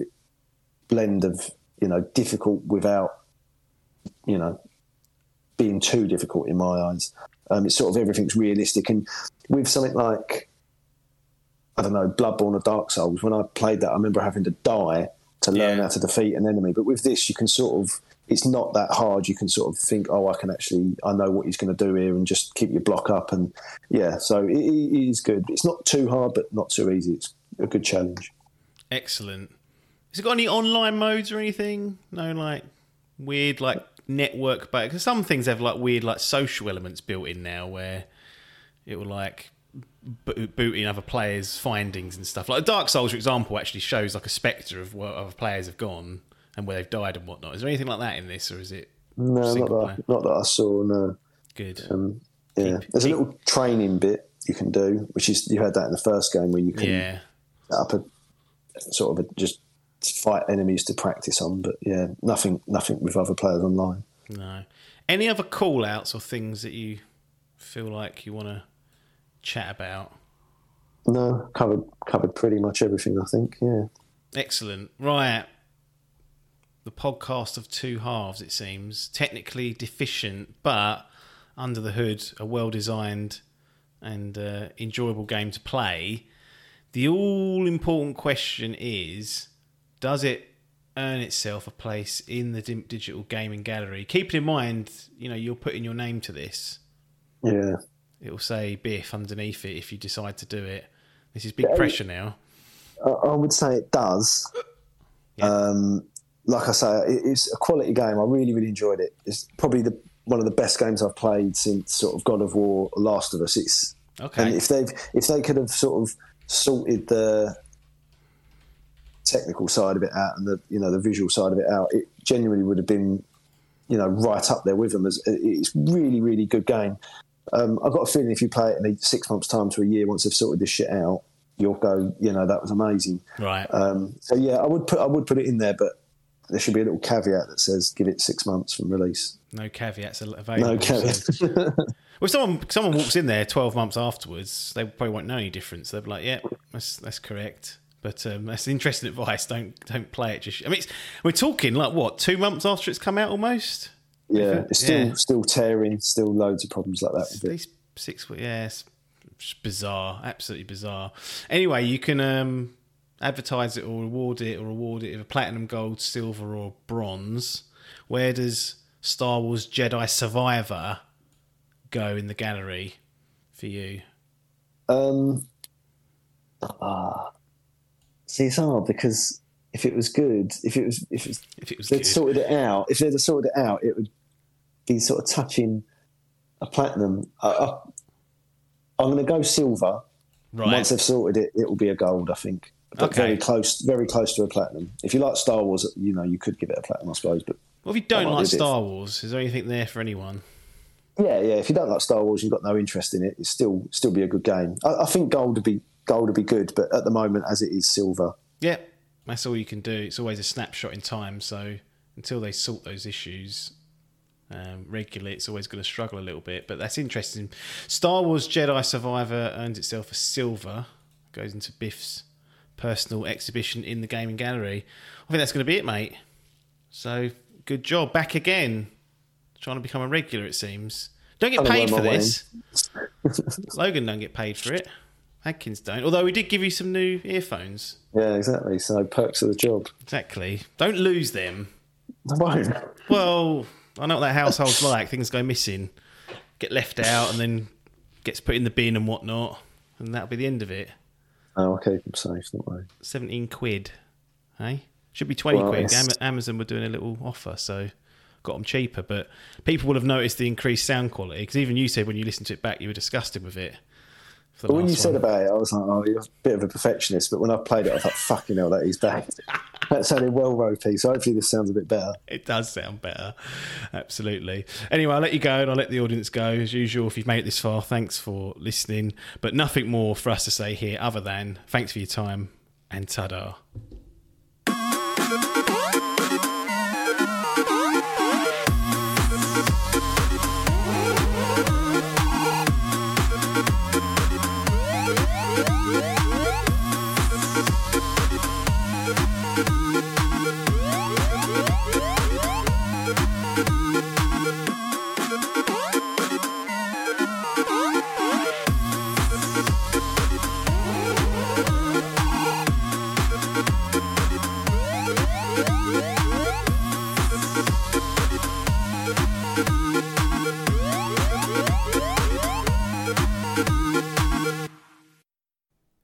[SPEAKER 2] blend of you know difficult without you know being too difficult in my eyes. Um, it's sort of everything's realistic, and with something like I don't know, Bloodborne or Dark Souls, when I played that, I remember having to die to learn
[SPEAKER 3] Yeah.
[SPEAKER 2] how to defeat an enemy. But with this, you can sort of, it's not that hard. You can sort of think, oh, I can actually, I know what he's going to do here and just keep your block up. And yeah, so it, it is good. It's not too hard, but not too easy. It's a good challenge.
[SPEAKER 3] Excellent. Has it got any online modes or anything? No, like weird, like network, but because some things have like weird, like social elements built in now, where it will like booting other players' findings and stuff. Like Dark Souls, for example, actually shows like a spectre of where other players have gone and where they've died and whatnot. Is there anything like that in this, or is it
[SPEAKER 2] No, not that, not that I saw. No.
[SPEAKER 3] good?
[SPEAKER 2] Um, yeah,
[SPEAKER 3] Keep-
[SPEAKER 2] there's a little training bit you can do, which is you had that in the first game where you can
[SPEAKER 3] yeah,
[SPEAKER 2] set up a sort of a, just fight enemies to practice on. But yeah, nothing, nothing with other players online.
[SPEAKER 3] no. Any other call outs or things that you feel like you want to chat about?
[SPEAKER 2] No, covered covered pretty much everything. I think. Yeah.
[SPEAKER 3] Excellent. Right. The podcast of two halves, it seems. Technically deficient, but under the hood, a well designed and uh, enjoyable game to play. The all important question is does it earn itself a place in the digital gaming gallery? Keeping in mind, you know, you're putting your name to this.
[SPEAKER 2] Yeah.
[SPEAKER 3] It'll say Biff underneath it if you decide to do it. This is big pressure now.
[SPEAKER 2] I, would say it does. Um, like I say, it's a quality game. I really, really enjoyed it. It's probably the one of the best games I've played since sort of God of War, Last of Us. It's
[SPEAKER 3] Okay.
[SPEAKER 2] and if they've if they could have sort of sorted the technical side of it out and the you know the visual side of it out, it genuinely would have been you know right up there with them. As it's really, really good game. Um, I've got a feeling if you play it in six months' time to a year, once they've sorted this shit out, you'll go, you know, that was amazing.
[SPEAKER 3] Right.
[SPEAKER 2] Um, so yeah, I would put I would put it in there, but there should be a little caveat that says give it six months from release.
[SPEAKER 3] No caveats available.
[SPEAKER 2] No caveat.
[SPEAKER 3] so- [laughs] [laughs] Well, if someone someone walks in there twelve months afterwards, they probably won't know any difference. They'll be like, "Yeah, that's that's correct." But um, that's interesting [laughs] advice. Don't don't play it. Just I mean, it's, we're talking like what two months after it's come out almost.
[SPEAKER 2] Yeah, it's still
[SPEAKER 3] Yeah.
[SPEAKER 2] still tearing, still loads of problems like that with it.
[SPEAKER 3] Six foot, yeah, it's bizarre, absolutely bizarre. Anyway, you can um, advertise it or reward it or reward it with a platinum, gold, silver, or bronze. Where does Star Wars Jedi Survivor go in the gallery for you?
[SPEAKER 2] Um, ah, see, it's hard because if it was good, if it was if, it was,
[SPEAKER 3] If it was
[SPEAKER 2] they'd
[SPEAKER 3] good.
[SPEAKER 2] sorted it out, if they'd have sorted it out, it would be sort of touching a platinum. I, I, I'm going to go silver.
[SPEAKER 3] Right.
[SPEAKER 2] Once they've sorted it, it will be a gold, I think. But
[SPEAKER 3] Okay.
[SPEAKER 2] very close, very close to a platinum. If you like Star Wars, you know you could give it a platinum, I suppose. But
[SPEAKER 3] Well, if you don't like Star Wars, is there anything there for anyone?
[SPEAKER 2] yeah, yeah. If you don't like Star Wars, you've got no interest in it. It still still be a good game. I, I think gold would be gold would be good, but at the moment, as it is silver,
[SPEAKER 3] Yeah, that's all you can do. It's always a snapshot in time. So until they sort those issues um, regularly, it's always going to struggle a little bit. But that's interesting. Star Wars Jedi Survivor earns itself a silver. Goes into Biff's personal exhibition in the gaming gallery. I think that's going to be it, mate. So good job. Back again. Trying to become a regular, it seems. Don't get paid for this. [laughs] [laughs] Logan don't get paid for it. Adkins don't. Although we did give you some new earphones.
[SPEAKER 2] yeah, exactly. So perks of the job.
[SPEAKER 3] Exactly. Don't lose them.
[SPEAKER 2] I won't.
[SPEAKER 3] Well, I know what that household's [laughs] like. Things go missing, get left out, and then gets put in the bin and whatnot, and that'll be the end of it.
[SPEAKER 2] Oh, I'll keep them safe. Don't worry.
[SPEAKER 3] Seventeen quid, hey? Should be twenty
[SPEAKER 2] Well,
[SPEAKER 3] quid. Amazon were doing a little offer, so got them cheaper. But people will have noticed the increased sound quality because even you said when you listened to it back, you were disgusted with it. The
[SPEAKER 2] But when you
[SPEAKER 3] last
[SPEAKER 2] said about it, I was like, oh, you're a bit of a perfectionist. But when I played it, I thought, fucking hell, that is bad. [laughs] that sounded well ropey. So hopefully this sounds a bit better.
[SPEAKER 3] It does sound better. Absolutely. Anyway, I'll let you go and I'll let the audience go. As usual, if you've made it this far, thanks for listening. But nothing more for us to say here other than thanks for your time and ta